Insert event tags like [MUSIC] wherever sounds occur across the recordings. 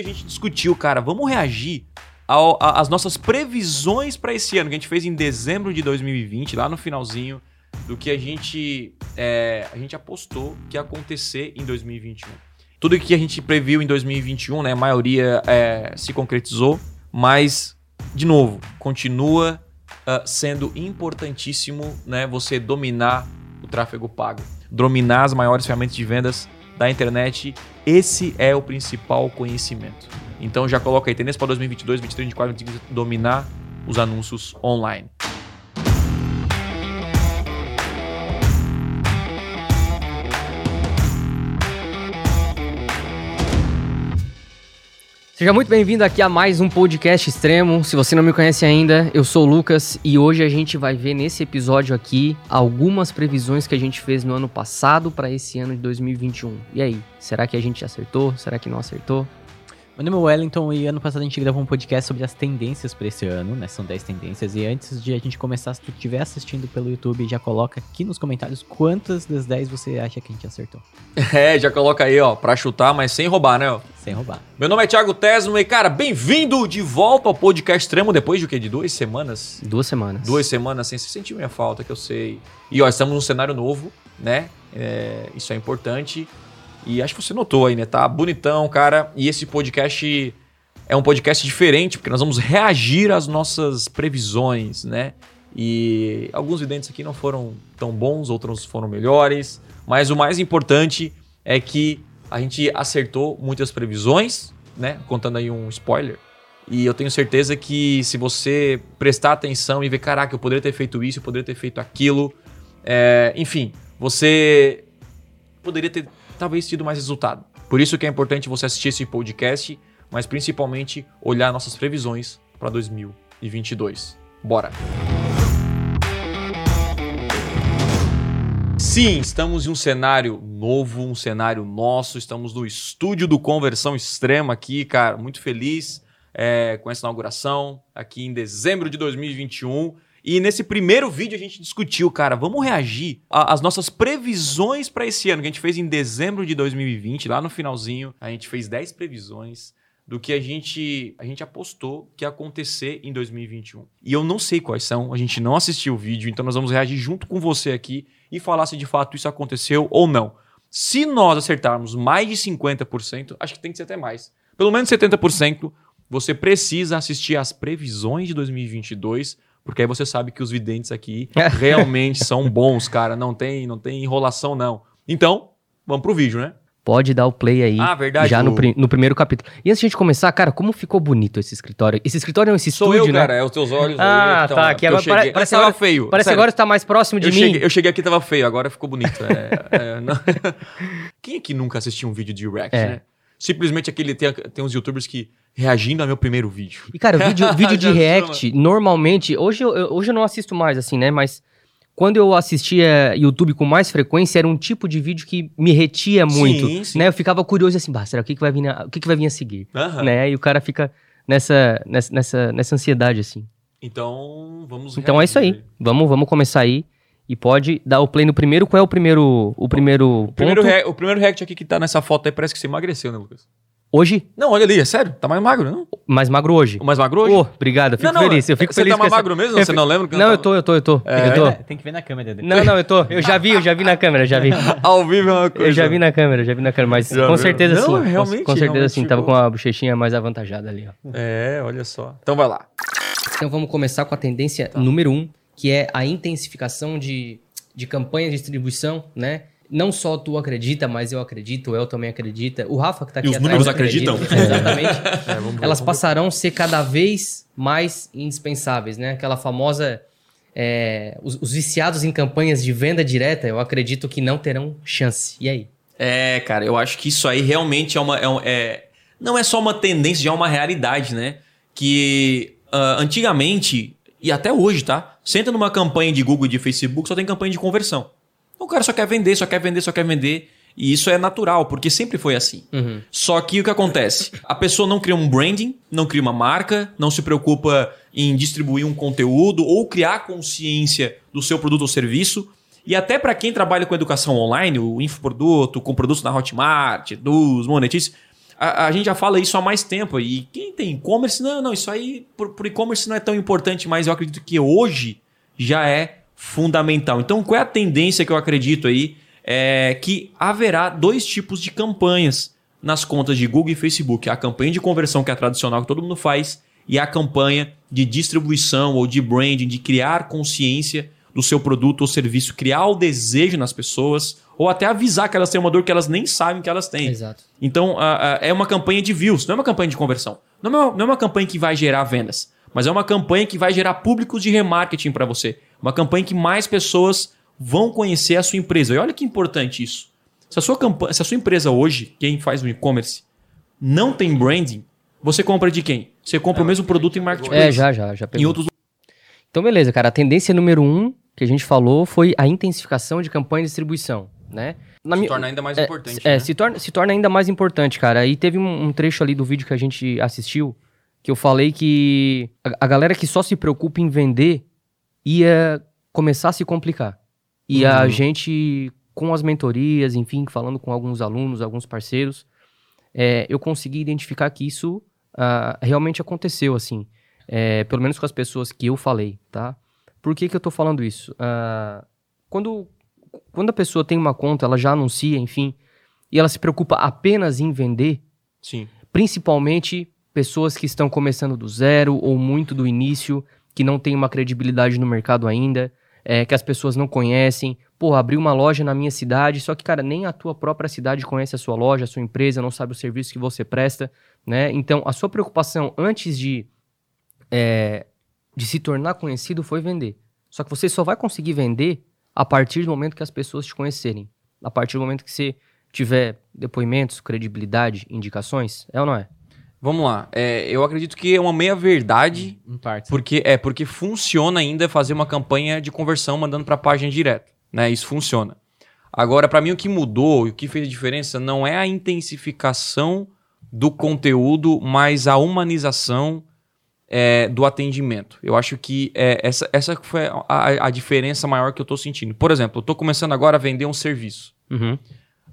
A gente discutiu, cara, vamos reagir às nossas previsões para esse ano que a gente fez em dezembro de 2020, lá no finalzinho do que a gente é, a gente apostou que ia acontecer em 2021. Tudo que a gente previu em 2021, né, a maioria é, se concretizou, mas de novo continua uh, sendo importantíssimo, né, você dominar o tráfego pago, dominar as maiores ferramentas de vendas da internet, esse é o principal conhecimento. Então já coloca aí, tendência para 2022, 2023, 2024, dominar os anúncios online. Seja muito bem-vindo aqui a mais um podcast extremo. Se você não me conhece ainda, eu sou o Lucas e hoje a gente vai ver nesse episódio aqui algumas previsões que a gente fez no ano passado para esse ano de 2021. E aí, será que a gente acertou? Será que não acertou? Meu nome é Wellington e ano passado a gente gravou um podcast sobre as tendências para esse ano, né? São 10 tendências. E antes de a gente começar, se tu estiver assistindo pelo YouTube, já coloca aqui nos comentários quantas das 10 você acha que a gente acertou. [LAUGHS] É, já coloca aí, ó, pra chutar, mas sem roubar, né? Sem roubar. Meu nome é Thiago Tesmo e, cara, bem-vindo de volta ao podcast extremo depois de o quê? De duas semanas? Duas semanas. Duas semanas, sem você sentiu minha falta, que eu sei. E, ó, estamos num cenário novo, né? É, isso é importante. E acho que você notou aí, né? Tá bonitão, cara. E esse podcast é um podcast diferente, porque nós vamos reagir às nossas previsões, né? E alguns videntes aqui não foram tão bons, outros foram melhores. Mas o mais importante é que a gente acertou muitas previsões, né? Contando aí um spoiler. E eu tenho certeza que se você prestar atenção e ver, caraca, eu poderia ter feito isso, eu poderia ter feito aquilo. É, enfim, você poderia ter talvez tido mais resultado. Por isso que é importante você assistir esse podcast, mas principalmente olhar nossas previsões para 2022. Bora! Sim, estamos em um cenário novo, um cenário nosso. Estamos no estúdio do Conversão Extrema aqui, cara. Muito feliz é, com essa inauguração aqui em dezembro de 2021. E nesse primeiro vídeo a gente discutiu, cara, vamos reagir às nossas previsões para esse ano, que a gente fez em dezembro de 2020, lá no finalzinho. A gente fez 10 previsões do que a gente, a gente apostou que ia acontecer em 2021. E eu não sei quais são, a gente não assistiu o vídeo, então nós vamos reagir junto com você aqui e falar se de fato isso aconteceu ou não. Se nós acertarmos mais de 50%, acho que tem que ser até mais. Pelo menos 70%, você precisa assistir às previsões de 2022 porque aí você sabe que os videntes aqui [LAUGHS] realmente são bons, cara. Não tem, não tem enrolação, não. Então, vamos pro vídeo, né? Pode dar o play aí. Ah, verdade. Já no, no, primeiro capítulo. E antes de a gente começar, cara, como ficou bonito esse escritório? Esse escritório é esse Sou estúdio, eu, né? cara. É os teus olhos ah, aí. Ah, tá. Aqui agora cheguei... parece agora feio. Parece Sério. agora está mais próximo de eu mim. Cheguei, eu cheguei aqui tava feio, agora ficou bonito. É, é. [LAUGHS] Quem aqui nunca assistiu um vídeo de React, é. né? Simplesmente aquele. Tem, tem uns youtubers que reagindo ao meu primeiro vídeo. E, cara, vídeo, [LAUGHS] vídeo de react, normalmente. Hoje eu, hoje eu não assisto mais, assim, né? Mas quando eu assistia YouTube com mais frequência, era um tipo de vídeo que me retia muito. Sim, sim. Né? Eu ficava curioso assim, bah, será o que, que vai vir a, o que, que vai vir a seguir? Uhum. Né? E o cara fica nessa, nessa, nessa, nessa ansiedade, assim. Então, vamos Então é isso aí. Vamos, vamos começar aí. E pode dar o play no primeiro. Qual é o primeiro o primeiro o primeiro, o primeiro react aqui que tá nessa foto aí parece que você emagreceu, né, Lucas? Hoje? Não, olha ali, é sério. Tá mais magro, não? Mais magro hoje. O mais magro hoje? Oh, obrigado, eu fico não, não, feliz. Eu fico você feliz tá mais magro mesmo? Eu Você não lembra? Que não, eu tô, eu tô, eu tô. É, eu tô. Tem que ver na câmera dele. Não, não, eu tô. Eu já vi, eu já vi na câmera, já vi. [LAUGHS] Ao vivo é uma coisa. Eu já vi na câmera, já vi na câmera, mas Já com viu? certeza Não, sim. realmente, com, com certeza realmente sim, tava ficou. com a bochechinha mais avantajada ali, ó. É, olha só. Então vai lá. Então vamos começar com a tendência número um, que é a intensificação de, de campanha de distribuição, né? Não só tu acredita, mas eu acredito, o El também acredita. O Rafa que tá aqui os atrás números acredita. acreditam. Exatamente. [LAUGHS] É, vamos ver, Elas vamos passarão a ser cada vez mais indispensáveis, né? Aquela famosa... é, os, os viciados em campanhas de venda direta, eu acredito que não terão chance. E aí? É, cara, eu acho que isso aí realmente é uma. É, um- é- não é só uma tendência, já é uma realidade, né? Que ah, antigamente, e até hoje, tá? Senta numa campanha de Google e de Facebook, só tem campanha de conversão. O cara só quer vender, só quer vender, só quer vender. E isso é natural, porque sempre foi assim. Uhum. Só que o que acontece? A pessoa não cria um branding, não cria uma marca, não se preocupa em distribuir um conteúdo ou criar consciência do seu produto ou serviço. E até para quem trabalha com educação online, o infoproduto, com produtos na Hotmart, dos Monetize, a, a gente já fala isso há mais tempo. E quem tem e-commerce, não, não, isso aí por, por e-commerce não é tão importante, mas eu acredito que hoje já é fundamental. Então, qual é a tendência que eu acredito aí? É que haverá dois tipos de campanhas nas contas de Google e Facebook. A campanha de conversão, que é a tradicional que todo mundo faz, e a campanha de distribuição ou de branding, de criar consciência do seu produto ou serviço, criar o desejo nas pessoas, ou até avisar que elas têm uma dor que elas nem sabem que elas têm. Exato. Então, é uma campanha de views, não é uma campanha de conversão. Não é uma, não é uma campanha que vai gerar vendas, mas é uma campanha que vai gerar públicos de remarketing para você. Uma campanha que mais pessoas vão conhecer a sua empresa. E olha que importante isso. Se a sua, campanha, se a sua empresa hoje, quem faz o e-commerce, não tem branding, você compra de quem? Você compra é, o mesmo produto em marketplace. É, já, já, já pegou. Em outros Então, beleza, cara. A tendência número um que a gente falou foi a intensificação de campanha de distribuição, né? Na se torna ainda mais é, importante. É, né? se, torna, se torna ainda mais importante, cara. E teve um, um, trecho ali do vídeo que a gente assistiu que eu falei que a, a, galera que só se preocupa em vender ia começar a se complicar. E uhum. a gente, com as mentorias, enfim, falando com alguns alunos, alguns parceiros, é, eu consegui identificar que isso uh, realmente aconteceu, assim. É, pelo menos com as pessoas que eu falei, tá? Por que, que eu tô falando isso? Uh, quando, quando a pessoa tem uma conta, ela já anuncia, enfim, e ela se preocupa apenas em vender, Sim. principalmente pessoas que estão começando do zero ou muito do início, que não tem uma credibilidade no mercado ainda, é, que as pessoas não conhecem. Pô, abri uma loja na minha cidade, só que, cara, nem a tua própria cidade conhece a sua loja, a sua empresa, não sabe o serviço que você presta, né? Então, a sua preocupação antes de, é, de se tornar conhecido foi vender. Só que você só vai conseguir vender a partir do momento que as pessoas te conhecerem. A partir do momento que você tiver depoimentos, credibilidade, indicações, é ou não é? Vamos lá. É, eu acredito que é uma meia verdade. Em parte. Porque é porque funciona ainda fazer uma campanha de conversão mandando para a página direto, né? Isso funciona. Agora, para mim o que mudou e o que fez a diferença não é a intensificação do conteúdo, mas a humanização é, do atendimento. Eu acho que é, essa, essa foi a, a, diferença maior que eu estou sentindo. Por exemplo, eu estou começando agora a vender um serviço. Uhum.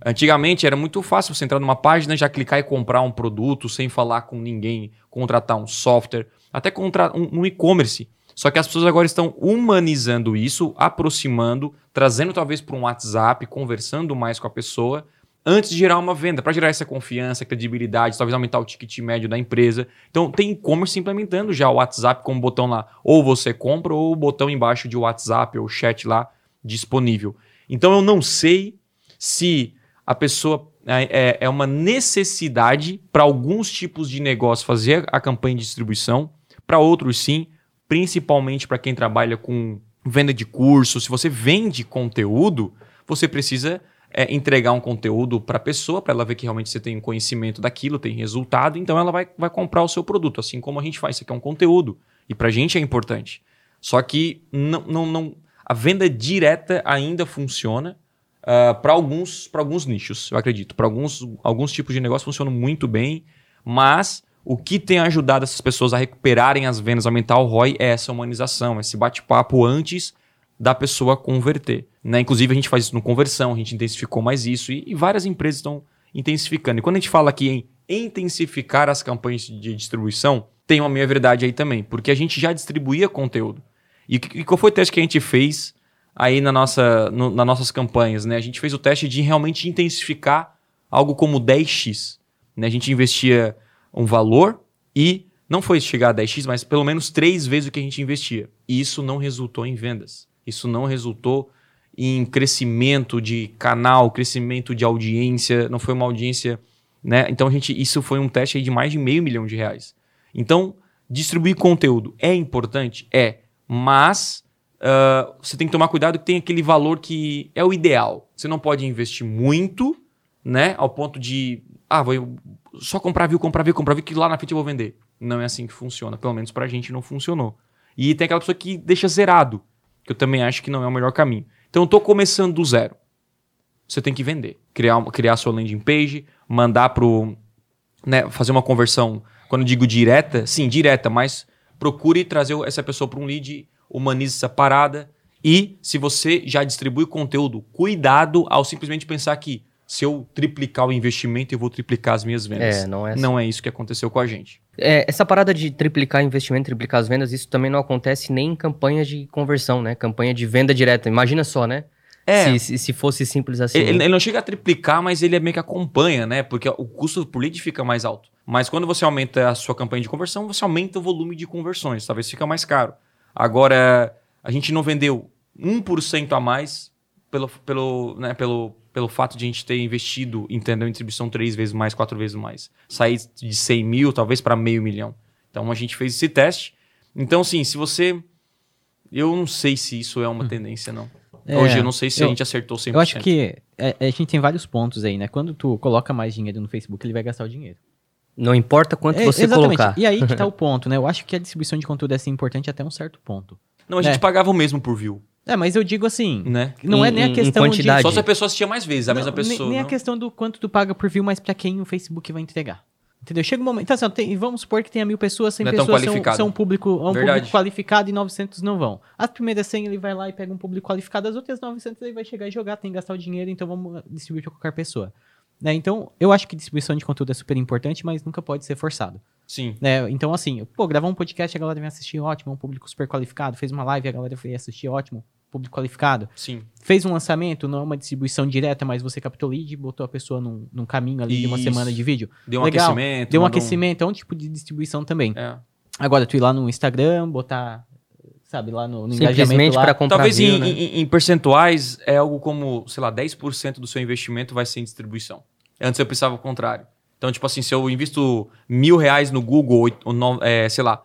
Antigamente era muito fácil você entrar numa página, já clicar e comprar um produto sem falar com ninguém, contratar um software, até contratar um, um e-commerce. Só que as pessoas agora estão humanizando isso, aproximando, trazendo talvez para um WhatsApp, conversando mais com a pessoa, antes de gerar uma venda, para gerar essa confiança, credibilidade, talvez aumentar o ticket médio da empresa. Então tem e-commerce implementando já o WhatsApp com o botão lá, ou você compra, ou o botão embaixo de WhatsApp ou chat lá disponível. Então eu não sei se a pessoa é, é, é uma necessidade para alguns tipos de negócio fazer a campanha de distribuição, para outros sim, principalmente para quem trabalha com venda de curso. Se você vende conteúdo, você precisa é, entregar um conteúdo para a pessoa, para ela ver que realmente você tem conhecimento daquilo, tem resultado, então ela vai, vai comprar o seu produto, assim como a gente faz. Isso aqui é um conteúdo e para a gente é importante. Só que não, não, não, a venda direta ainda funciona uh, ah, para alguns, alguns nichos, eu acredito. Para alguns, alguns tipos de negócio funcionam muito bem, mas o que tem ajudado essas pessoas a recuperarem as vendas, aumentar o ROI, é essa humanização, esse bate-papo antes da pessoa converter. Né? Inclusive, a gente faz isso no conversão, a gente intensificou mais isso e, e várias empresas estão intensificando. E quando a gente fala aqui em intensificar as campanhas de distribuição, tem uma meia verdade aí também, porque a gente já distribuía conteúdo. E, e qual foi o teste que a gente fez aí na nossa, no, nas nossas campanhas, né? A gente fez o teste de realmente intensificar algo como 10x. Né? A gente investia um valor e não foi chegar a 10x, mas pelo menos três vezes o que a gente investia. E isso não resultou em vendas. Isso não resultou em crescimento de canal, crescimento de audiência. Não foi uma audiência, né? Então a gente, isso foi um teste de mais de meio milhão de reais. Então distribuir conteúdo é importante, é, mas uh, você tem que tomar cuidado que tem aquele valor que é o ideal. Você não pode investir muito, né? Ao ponto de, ah, vou só comprar view, comprar view, comprar view, que lá na frente eu vou vender. Não é assim que funciona. Pelo menos pra gente não funcionou. E tem aquela pessoa que deixa zerado, que eu também acho que não é o melhor caminho. Então eu tô começando do zero. Você tem que vender. Criar, criar sua landing page, mandar pro. Né, fazer uma conversão. Quando eu digo direta, sim, direta, mas procure trazer essa pessoa para um lead humanize essa parada. E se você já distribui conteúdo, cuidado ao simplesmente pensar que se eu triplicar o investimento, eu vou triplicar as minhas vendas. É, não é assim. Não é isso que aconteceu com a gente. É, essa parada de triplicar investimento, triplicar as vendas, isso também não acontece nem em campanhas de conversão, né? Campanha de venda direta. Imagina só, né? É. Se, se, se fosse simples assim. Ele, ele não chega a triplicar, mas ele é meio que acompanha, né? Porque o custo por lead fica mais alto. Mas quando você aumenta a sua campanha de conversão, você aumenta o volume de conversões. Talvez fica mais caro. Agora, a gente não vendeu 1% a mais pelo, pelo, né, pelo, pelo fato de a gente ter investido entendeu, em distribuição três vezes mais, quatro vezes mais. Sair de 100 mil, talvez, para meio milhão. Então, a gente fez esse teste. Então, assim, se você... Eu não sei se isso é uma tendência, não. É, Hoje eu não sei se a eu- gente acertou 100%. Eu acho que é, a gente tem vários pontos aí, né? Quando tu coloca mais dinheiro no Facebook, ele vai gastar o dinheiro. Não importa quanto É, você exatamente. colocar. E aí que tá o [LAUGHS] ponto, né? Eu acho que a distribuição de conteúdo é assim, importante até um certo ponto. Não, a gente É. pagava o mesmo por view, É, mas eu digo assim, né? não é Em- nem a questão quantidade. Só se a pessoa assistia mais vezes, a de... mesma Não, nem- pessoa. Nem, a não? questão do quanto tu paga por view, mas pra quem o Facebook vai entregar. Entendeu? Chega um momento... Então, assim, tem- vamos supor que tenha mil pessoas, 100 Não é pessoas são, um, público, é um Verdade. público qualificado e 900 não vão. As primeiras 100 ele vai lá e pega um público qualificado, as outras 900 ele vai chegar e jogar, tem que gastar o dinheiro, então vamos distribuir pra qualquer pessoa. Né? Então, eu acho que distribuição de conteúdo é super importante, mas nunca pode ser forçado. Sim. né? Então, assim, pô, gravar um podcast, a galera vem assistir, ótimo, é um público super qualificado. Fez uma live, a galera veio assistir, ótimo, público qualificado. Sim. Fez um lançamento, não é uma distribuição direta, mas você captou lead e botou a pessoa num, num caminho ali de uma Isso. semana de vídeo. Deu um Legal. aquecimento. Deu um aquecimento, é um tipo de distribuição também. É. Agora, tu ir lá no Instagram, botar, sabe, lá no, no Simplesmente para comprar Talvez view, em, né? em- em percentuais é algo como, sei lá, 10% do seu investimento vai ser em distribuição. Antes eu pensava o contrário. Então, tipo assim, se eu invisto mil reais no Google, ou no- é, sei lá,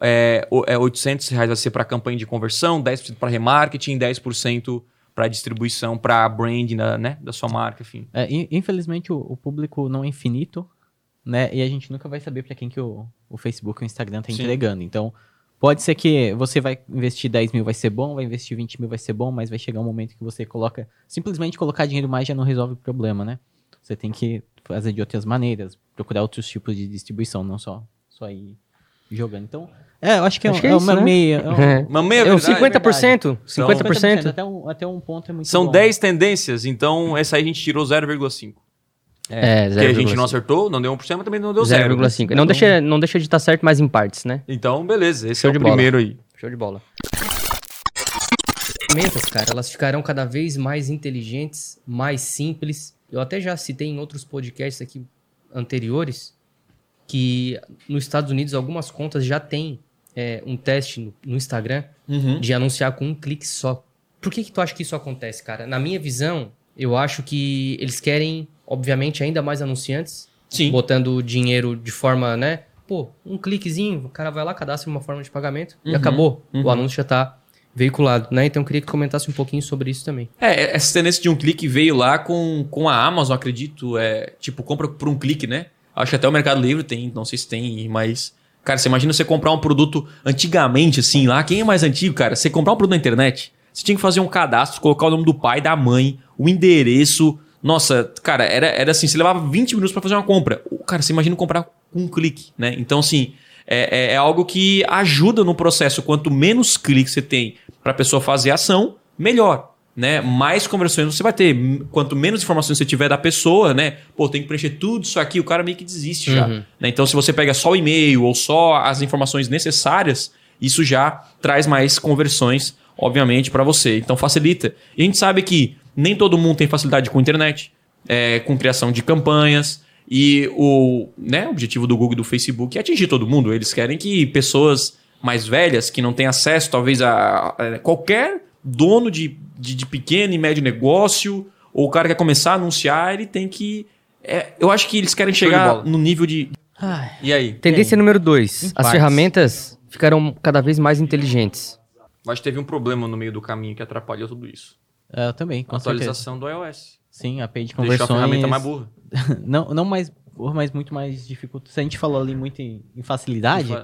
é, é 800 reais vai ser para campanha de conversão, 10% para remarketing, 10% para distribuição, para branding da, né, da sua marca, enfim. É, in- infelizmente, o, o público não é infinito, né? E a gente nunca vai saber para quem que o, o Facebook e o Instagram tá Sim. entregando. Então, pode ser que você vai investir 10 mil vai ser bom, vai investir 20 mil vai ser bom, mas vai chegar um momento que você coloca... Simplesmente colocar dinheiro mais já não resolve o problema, né? Você tem que fazer de outras maneiras, procurar outros tipos de distribuição, não só, só ir jogando. Então, é, eu acho que é, Acho um- que é é isso, uma né? meia... É um, É. Mas meia É, o verdade, 50%, 50%. Até um, até um ponto é muito São bom. 10 tendências, então essa aí a gente tirou 0,5. É, Porque a gente 0,5. não acertou, não deu 1%, mas também não deu 0. 0,5. Não, deixa, não deixa de estar certo, mas em partes, né? Então, beleza, esse Show é o bola. primeiro aí. Show de bola. Ferramentas, cara, elas ficarão cada vez mais inteligentes, mais simples. Eu até já citei em outros podcasts aqui anteriores que nos Estados Unidos algumas contas já têm é, um teste no, no Instagram Uhum. de anunciar com um clique só. Por que, que tu acha que isso acontece, cara? Na minha visão, eu acho que eles querem, obviamente, ainda mais anunciantes, Sim. botando dinheiro de forma, né? Pô, um cliquezinho, o cara vai lá, cadastra uma forma de pagamento e Uhum, acabou. uhum. O anúncio já tá veiculado, né? Então eu queria que tu comentasse um pouquinho sobre isso também. É, essa tendência de um clique veio lá com, com a Amazon, acredito. É, tipo, compra por um clique, né? Acho que até o Mercado Livre tem, não sei se tem, mas. Cara, você imagina você comprar um produto antigamente, assim, lá. Quem é mais antigo, cara? Você comprar um produto na internet, você tinha que fazer um cadastro, colocar o nome do pai, da mãe, o endereço. Nossa, cara, era, era assim, você levava 20 minutos pra fazer uma compra. Cara, você imagina comprar com um clique, né? Então, assim, é, é- é algo que ajuda no processo. Quanto menos cliques você tem pra pessoa fazer a ação, melhor. Né? Mais conversões você vai ter. Quanto menos informações você tiver da pessoa, né? Pô, tem que preencher tudo isso aqui, o cara meio que desiste já. Uhum. né? Então, se você pega só o e-mail ou só as informações necessárias, isso já traz mais conversões, obviamente, para você. Então, facilita. E a gente sabe que nem todo mundo tem facilidade com internet, é, com criação de campanhas. E o né, o objetivo do Google e do Facebook é atingir todo mundo. Eles querem que pessoas mais velhas, que não têm acesso, talvez, a, a qualquer dono de, de, de pequeno e médio negócio, ou o cara quer começar a anunciar, ele tem que. é, eu acho que eles querem Show chegar no nível de. Ai, E aí? Tendência número 2. Em As partes. ferramentas ficarão cada vez mais inteligentes. Acho que teve um problema no meio do caminho que atrapalhou tudo isso. É, eu também, com A certeza. atualização do iOS. Sim, a API de Deixou a conversões. ferramenta mais burra. [LAUGHS] não, não mais burra, mas muito mais dificultoso. Se a gente falou ali muito em, em facilidade,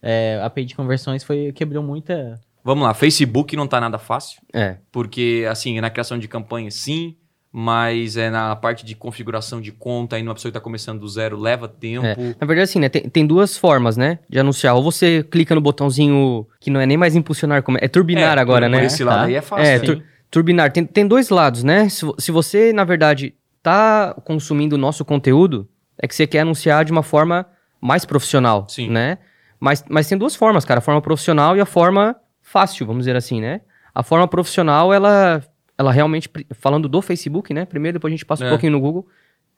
é, a API de conversões foi, quebrou muita... Vamos lá, Facebook não tá nada fácil, É. porque assim, na criação de campanha sim, mas é na parte de configuração de conta, aí uma pessoa que tá começando do zero leva tempo. Na verdade, assim, né? Tem, tem duas formas, né? De anunciar. Ou você clica no botãozinho que não é nem mais impulsionar, como é, é turbinar É, agora, por né? esse lado Tá. aí é fácil. É, turbinar. Tem, tem dois lados, né? Se, se você, na verdade, tá consumindo o nosso conteúdo, é que você quer anunciar de uma forma mais profissional, Sim. né? Mas, mas tem duas formas, cara. A forma profissional e a forma fácil, vamos dizer assim, né? A forma profissional, ela, ela realmente, falando do Facebook, né? Primeiro, depois a gente passa um É. pouquinho no Google,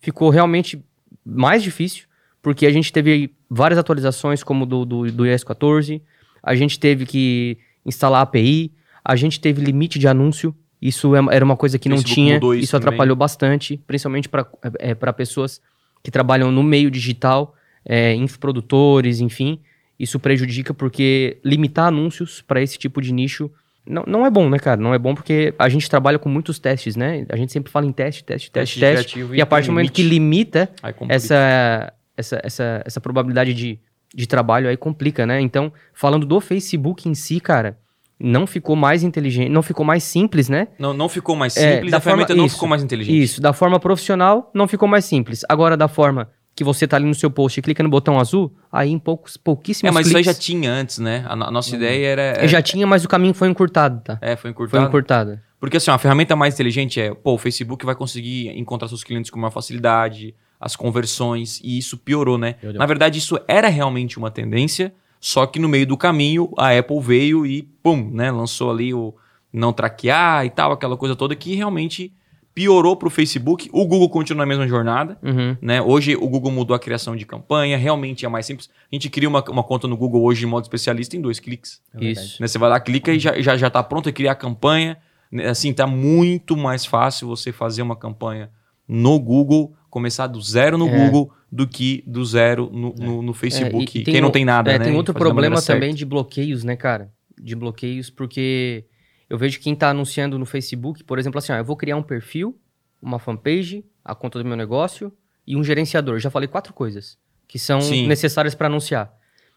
ficou realmente mais difícil, porque a gente teve várias atualizações, como do, do, do iOS 14, a gente teve que instalar API, a gente teve limite de anúncio, isso é- era uma coisa que não Facebook tinha, isso, isso atrapalhou bastante, principalmente para é, pra pessoas que trabalham no meio digital, é, infoprodutores, enfim. Isso prejudica porque limitar anúncios para esse tipo de nicho não, não é bom, né, cara? Não é bom porque a gente trabalha com muitos testes, né? A gente sempre fala em teste, teste, teste, Teste teste. E a partir do momento que limita essa, essa, essa, essa probabilidade de, de trabalho aí complica, né? Então, falando do Facebook em si, cara, não ficou mais inteligente, não ficou mais simples, né? Não, não ficou mais É, simples, da a ferramenta forma- não isso, ficou mais inteligente. Isso, da forma profissional, não ficou mais simples. Agora, da forma que você tá ali no seu post e clica no botão azul, aí em poucos, pouquíssimos É, mas isso aí já cliques, tinha antes, né? A, a nossa ideia era. eu já tinha, mas o caminho foi encurtado, tá? É, foi Foi encurtado. encurtado. Porque assim, a ferramenta mais inteligente é, pô, o Facebook vai conseguir encontrar seus clientes com maior facilidade, as conversões, e isso piorou, né? Na verdade, isso era realmente uma tendência, só que no meio do caminho a Apple veio e, pum, né? Lançou ali o não traquear e tal, aquela coisa toda que realmente piorou para o Facebook. O Google continua na mesma jornada. Uhum. Né? Hoje o Google mudou a criação de campanha, realmente é mais simples. A gente cria uma, uma conta no Google hoje em modo especialista em dois cliques. É. Isso. Né? Você vai lá, clica e já, já, já tá pronto a criar a campanha. Né? Assim, tá muito mais fácil você fazer uma campanha no Google, começar do zero no É. Google, do que do zero no, no, no Facebook. É, e- e Quem não tem nada, é, né? Tem outro problema também de bloqueios, né, cara? De bloqueios, porque eu vejo quem tá anunciando no Facebook, por exemplo, assim, ó, eu vou criar um perfil, uma fanpage, a conta do meu negócio e um gerenciador. Já falei quatro coisas que são Sim. necessárias para anunciar.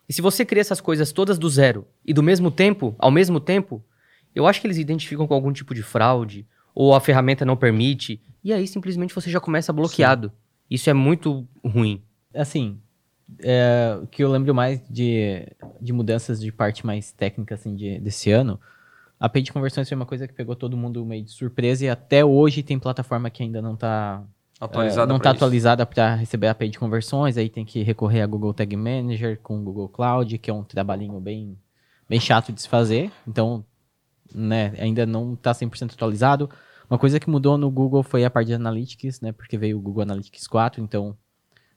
E se você cria essas coisas todas do zero e do mesmo tempo, ao mesmo tempo, eu acho que eles identificam com algum tipo de fraude ou a ferramenta não permite e aí simplesmente você já começa bloqueado. Isso é muito ruim. Assim, é, o que eu lembro mais de, de mudanças de parte mais técnica assim, de, desse ano, a API de conversões foi uma coisa que pegou todo mundo meio de surpresa e até hoje tem plataforma que ainda não está Atualizada não pra está atualizada para receber a API de conversões, aí tem que recorrer a Google Tag Manager com o Google Cloud, que é um trabalhinho bem, bem chato de se fazer. Então, né, ainda não está 100% atualizado. Uma coisa que mudou no Google foi a parte de Analytics, né, porque veio o Google Analytics 4, então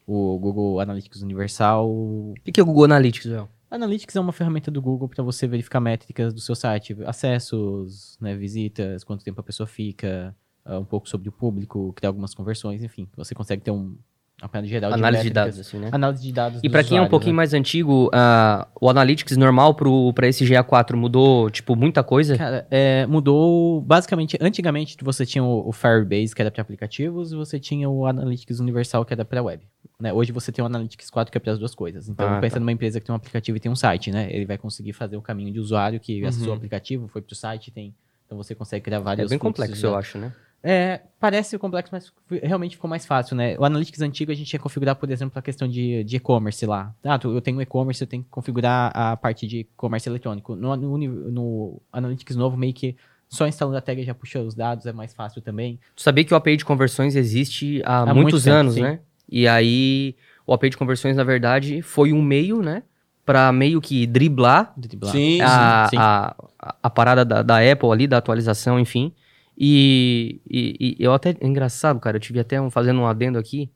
o Google Analytics Universal. O que que é o Google Analytics, Léo? Analytics é uma ferramenta do Google para você verificar métricas do seu site, acessos, né, visitas, quanto tempo a pessoa fica, ah, um pouco sobre o público, criar algumas conversões, enfim, você consegue ter um apanhado geral Análise de métricas. dados, assim, né? Análise de dados. E pra quem é um pouquinho né? mais antigo, ah, o Analytics normal pro, pra esse GA4 mudou, tipo, muita coisa? Cara, é, mudou basicamente. Antigamente você tinha o, o Firebase, que era para aplicativos, e você tinha o Analytics Universal, que era para web. Né? Hoje você tem o Analytics 4, que é para as duas coisas. Então, Ah, pensa tá. numa empresa que tem um aplicativo e tem um site, né? Ele vai conseguir fazer o caminho de usuário que acessou o Uhum. aplicativo, foi pro site, tem. Então você consegue criar É vários. bem fluxos complexo, de eu acho, né? É, parece complexo, mas realmente ficou mais fácil, né? O Analytics antigo a gente ia configurar, por exemplo, a questão de de e-commerce lá. Ah, tu- eu tenho e-commerce, eu tenho que configurar a parte de comércio eletrônico. No, no no Analytics novo, meio que só instalando a tag já puxa os dados, é mais fácil também. Tu sabia que o API de conversões existe há, Há muitos muito tempo, anos, sim. né? E aí, o API de conversões, na verdade, foi um meio, né? Pra meio que driblar driblar. Sim, a, sim. a, a- a parada da, da Apple ali, da atualização, enfim. E, e, e eu até. É engraçado, cara. Eu tive até um, fazendo um adendo aqui.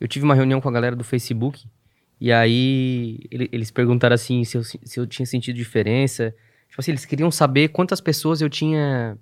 Eu tive uma reunião com a galera do Facebook. E aí ele- eles perguntaram assim se eu, se eu tinha sentido diferença. Tipo assim, eles queriam saber quantas pessoas eu tinha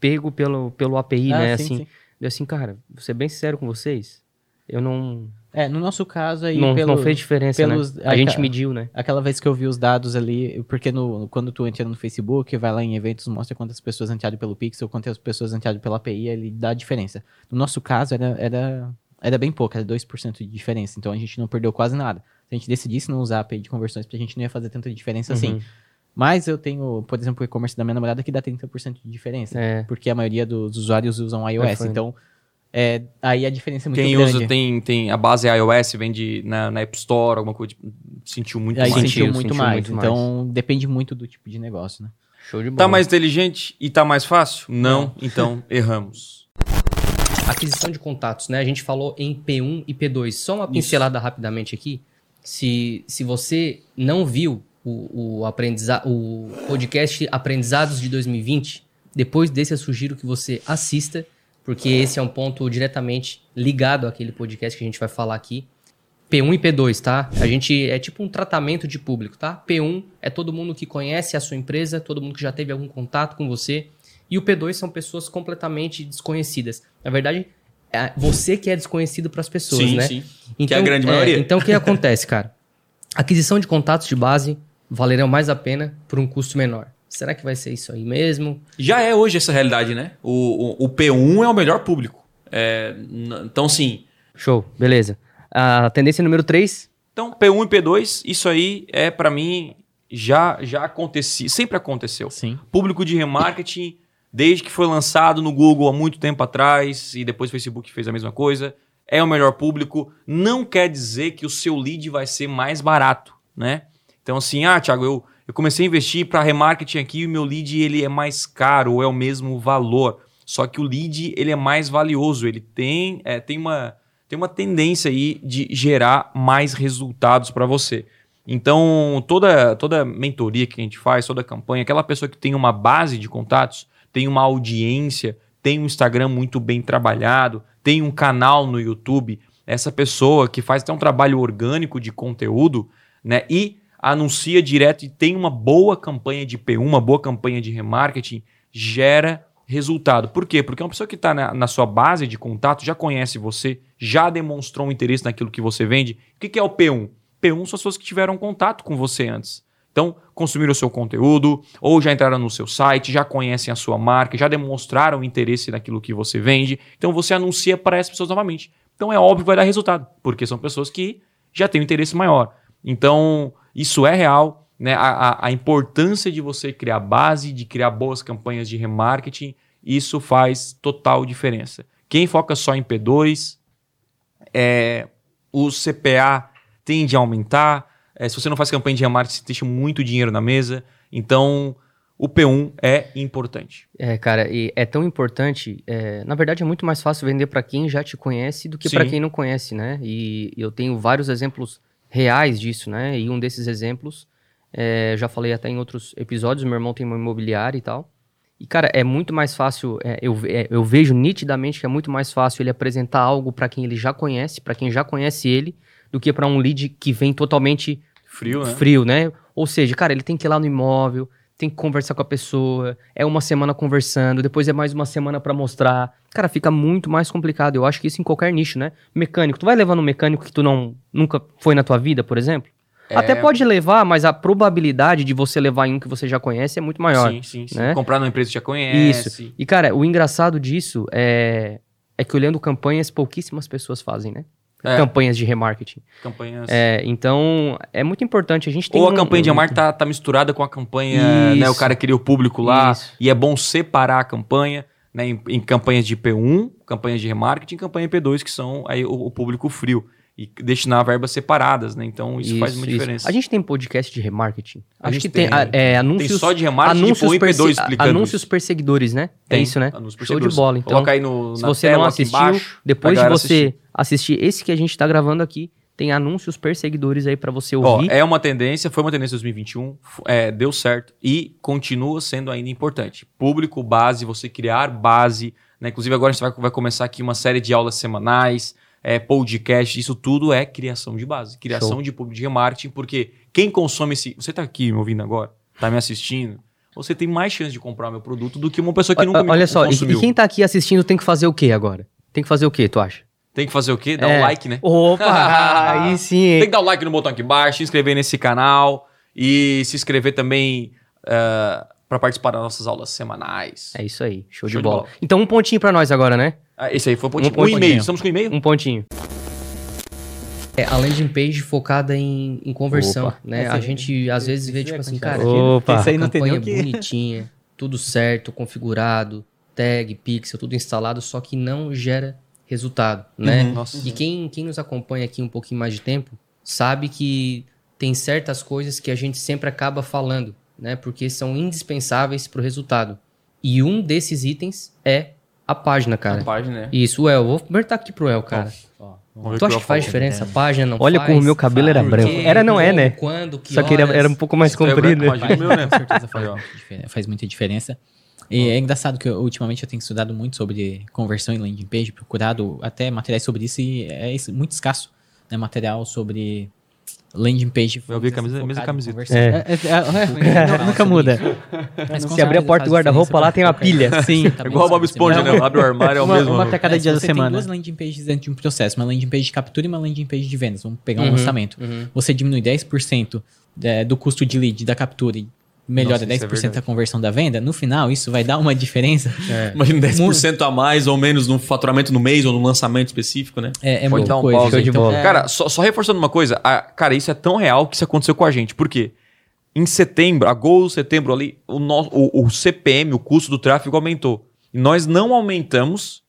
pego pelo, pelo API, Ah, né? sim, assim, sim. eu assim, cara, vou ser bem sincero com vocês. Eu não. É, no nosso caso aí, não, pelo- não fez diferença, pelos- né? A gente mediu, né? Aquela vez que eu vi os dados ali, porque no, quando tu entra no Facebook, vai lá em eventos, mostra quantas pessoas entraram pelo Pixel, quantas pessoas entraram pela API, ele dá a diferença. No nosso caso, era, era, era bem pouco, era 2% de diferença, então a gente não perdeu quase nada. Se a gente decidisse não usar a API de conversões, a gente não ia fazer tanta diferença assim. Uhum. Mas eu tenho, por exemplo, o e-commerce da minha namorada que dá 30% de diferença, É. porque a maioria dos usuários usam iOS, iPhone. então é, aí a diferença é muito Quem grande. usa, tem, tem a base é iOS, vende na, na App Store, alguma coisa, tipo, sentiu muito Aí mais. sentiu, Sentiu, muito sentiu mais, muito então depende muito do tipo de negócio, né? Show de bola. Tá mais inteligente e tá mais fácil? Não, então [LAUGHS] erramos. Aquisição de contatos, né? A gente falou em P1 e P2. Só uma pincelada rapidamente aqui. Se, se você não viu o, o, aprendiza o podcast Aprendizados de 2020, depois desse eu sugiro que você assista, porque esse é um ponto diretamente ligado àquele podcast que a gente vai falar aqui. P1 e P2, tá? A gente é tipo um tratamento de público, tá? P1 é todo mundo que conhece a sua empresa, todo mundo que já teve algum contato com você. E o P2 são pessoas completamente desconhecidas. Na verdade, é você que é desconhecido para as pessoas, sim, né? Sim, então, que é a grande maioria. É, então, o que acontece, cara? Aquisição de contatos de base valerão mais a pena por um custo menor. Será que vai ser isso aí mesmo? Já é hoje essa realidade, né? O, o, o P1 é o melhor público. É, então, sim. Show, beleza. A tendência número 3? Então, P1 e P2, isso aí é para mim já já aconteceu, sempre aconteceu. Sim. Público de remarketing, desde que foi lançado no Google há muito tempo atrás e depois o Facebook fez a mesma coisa, é o melhor público. Não quer dizer que o seu lead vai ser mais barato, né? Então assim, ah, Thiago, eu, eu comecei a investir para remarketing aqui e o meu lead ele é mais caro ou é o mesmo valor. Só que o lead ele é mais valioso, ele tem, é, tem uma tem uma tendência aí de gerar mais resultados para você. Então, toda, toda mentoria que a gente faz, toda campanha, aquela pessoa que tem uma base de contatos, tem uma audiência, tem um Instagram muito bem trabalhado, tem um canal no YouTube, essa pessoa que faz até um trabalho orgânico de conteúdo, né? E anuncia direto e tem uma boa campanha de P1, uma boa campanha de remarketing, gera resultado. Por quê? Porque uma pessoa que está na, na, sua base de contato já conhece você, já demonstrou um interesse naquilo que você vende. O que, que é o P1? P1 são as pessoas que tiveram contato com você antes. Então, consumiram o seu conteúdo, ou já entraram no seu site, já conhecem a sua marca, já demonstraram interesse naquilo que você vende. Então, você anuncia para essas pessoas novamente. Então, é óbvio que vai dar resultado, porque são pessoas que já têm um interesse maior. Então, isso é real né, a, a, importância de você criar base, de criar boas campanhas de remarketing, isso faz total diferença. Quem foca só em P2, é, o CPA tende a aumentar. É, se você não faz campanha de remarketing, você deixa muito dinheiro na mesa. Então, o P1 é importante. É, cara, e é tão importante. É, na verdade, é muito mais fácil vender para quem já te conhece do que para quem não conhece, né? E eu tenho vários exemplos reais disso, né? E um desses exemplos é, já falei até em outros episódios, meu irmão tem uma imobiliária e tal. E, cara, é muito mais fácil, é, eu, é, eu vejo nitidamente que é muito mais fácil ele apresentar algo para quem ele já conhece, para quem já conhece ele, do que para um lead que vem totalmente frio né? frio, né? Ou seja, cara, ele tem que ir lá no imóvel, tem que conversar com a pessoa, é uma semana conversando, depois é mais uma semana para mostrar. Cara, fica muito mais complicado. Eu acho que isso em qualquer nicho, né? Mecânico, tu vai levar no mecânico que tu não nunca foi na tua vida, por exemplo? É... Até pode levar, mas a probabilidade de você levar em um que você já conhece é muito maior. Sim, sim, sim. Né? Comprar numa empresa que já conhece. Isso. E, cara, o engraçado disso é, é que olhando campanhas, pouquíssimas pessoas fazem, né? É. Campanhas de remarketing. Campanhas. É, então, é muito importante. A gente Ou a um, campanha de remarketing tá, tá misturada com a campanha, Isso. né? O cara queria o público lá. Isso. E é bom separar a campanha. Né, em, em, campanhas de P1, campanhas de remarketing, e campanha P2, que são aí o, o público frio e destinar verbas separadas, né? Então isso, isso faz uma isso. diferença. A gente tem podcast de remarketing. A Acho que tem, tem é, anúncios. Tem só de remarketing anúncios e P2 explicando. Anúncios isso. perseguidores, né? É tem, é isso, né? Show de bola. Então, Coloca aí no, se você não assistiu, embaixo, depois de você assistir. assistir esse que a gente está gravando aqui, tem anúncios perseguidores aí para você ouvir. Ó, é uma tendência, foi uma tendência em 2021, é, deu certo e continua sendo ainda importante. Público, base, você criar base. Né? Inclusive agora a gente vai, vai começar aqui uma série de aulas semanais é, podcast, isso tudo é criação de base, criação Show. de público de remarketing, porque quem consome esse. Você está aqui me ouvindo agora, está me assistindo, você tem mais chance de comprar meu produto do que uma pessoa que nunca Olha só, consumiu. e quem está aqui assistindo tem que fazer o quê agora? Tem que fazer o quê, tu acha? Tem que fazer o quê? Dar é. um like, né? Opa! [LAUGHS] aí sim. Tem que dar um like no botão aqui embaixo, se inscrever nesse canal e se inscrever também uh, para participar das nossas aulas semanais. É isso aí, show, show de, bola. de, bola. Então um pontinho para nós agora, né? Ah, esse aí foi um pontinho. Um, um e-mail. Estamos com e-mail? Um pontinho. É, a landing page focada em, em conversão, Opa. né? a gente às vezes vê, tipo assim, cara, Opa. Esse aí não campanha tem bonitinha, tudo certo, configurado, tag, pixel, tudo instalado, só que não gera resultado, né? Uhum, e quem, quem nos acompanha aqui um pouquinho mais de tempo, sabe que tem certas coisas que a gente sempre acaba falando, né? Porque são indispensáveis para o resultado. E um desses itens é A página, cara. A página, né? Isso, o El. Vou perguntar aqui pro El, cara. Vamos ver Tu acha que faz diferença? A página não Olha faz? como o meu cabelo era Por branco. Era, não é, né? Quando? Que Só que ele horas? era um pouco mais é comprido. branco, imagina o meu, né? Com certeza faz, Aí, ó. [LAUGHS] muita diferença, faz muita diferença. E é engraçado que eu, ultimamente eu tenho estudado muito sobre conversão em landing page, procurado até materiais sobre isso e é muito escasso, né? Material sobre landing page. Eu vi a camisa- mesma camiseta. É. É, é, é, não- nunca muda. Mas Se abrir a porta do guarda-roupa, lá tem uma pilha. Sim, É tá igual o Bob. Esponja, né? Abre o armário, é o uma, mesmo. uma pra cada dia da você tem semana. né? duas landing pages dentro de um processo, uma landing page de captura e uma landing page de vendas. Vamos pegar um Uhum, lançamento. uhum. Você diminui 10% é, do custo de lead da captura e melhora Nossa, isso é 10% verdade. a conversão da venda, no final isso vai dar uma diferença. [LAUGHS] Imagina 10% a mais ou menos num faturamento no mês ou num lançamento específico, né? É, é Pode muita dar um coisa. pause. Então, é, Cara, só, só reforçando uma coisa, a- cara, isso é tão real que isso aconteceu com a gente. Por quê? Em setembro, agosto, setembro ali, o, nosso, o, o CPM, o custo do tráfego aumentou. E nós não aumentamos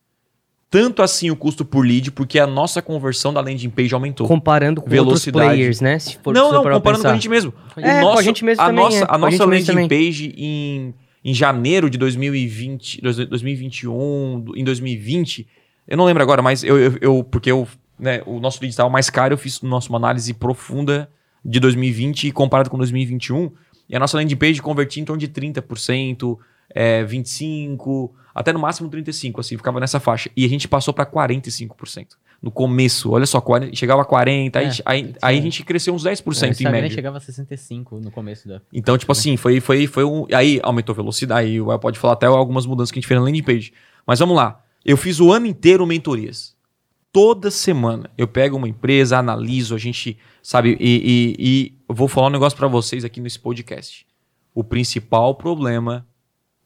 tanto assim o custo por lead, porque a nossa conversão da landing page aumentou. Comparando com Velocidade. outros players, né? Se for não, não, comparando com a pensar. gente mesmo. É, com a gente mesmo a também, Nossa, é. a a nossa mesmo landing page em, em janeiro de 2020, dois- 2021, do- em 2020, eu não lembro agora, mas eu, eu, eu- porque eu, né, o nosso lead estava mais caro, eu fiz nossa, uma análise profunda de 2020 e comparado com 2021, e a nossa landing page convertia em torno de 30%, é, 25%, até no máximo 35%, assim, ficava nessa faixa. E a gente passou para 45%. No começo, olha só, 40 chegava a 40%, aí, É, aí, sim. aí a gente cresceu uns 10% o em média. chegava a 65 no começo da. Então, tipo assim, foi, foi, foi um. Aí aumentou a velocidade, aí pode falar até algumas mudanças que a gente fez na landing page. Mas vamos lá. Eu fiz o ano inteiro mentorias. Toda semana eu pego uma empresa, analiso, a gente, sabe, e, e, e vou falar um negócio pra vocês aqui nesse podcast. O principal problema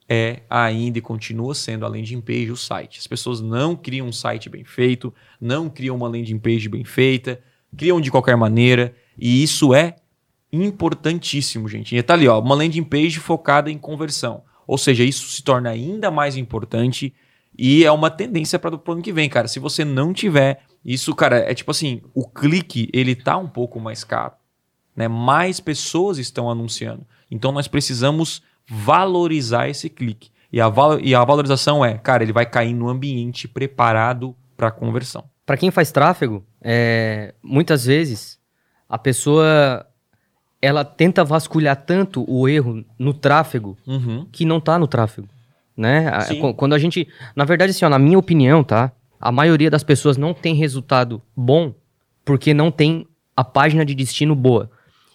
é ainda e continua sendo a landing page, o site. As pessoas não criam um site bem feito, não criam uma landing page bem feita, criam de qualquer maneira, e isso é importantíssimo, gente. E tá ali, ó, uma landing page focada em conversão. Ou seja, isso se torna ainda mais importante e é uma tendência para o ano que vem, cara. Se você não tiver isso, cara, é tipo assim, o clique, ele tá um pouco mais caro, né? Mais pessoas estão anunciando. Então nós precisamos valorizar esse clique. E a, valo- e a valorização é, cara, ele vai cair no ambiente preparado para conversão. Pra quem faz tráfego, é, muitas vezes a pessoa ela tenta vasculhar tanto o erro no tráfego Uhum. que não tá no tráfego, né? Sim. qu- Quando a gente, na verdade, assim, ó, na minha opinião, tá? A maioria das pessoas não tem resultado bom porque não tem a página de destino boa.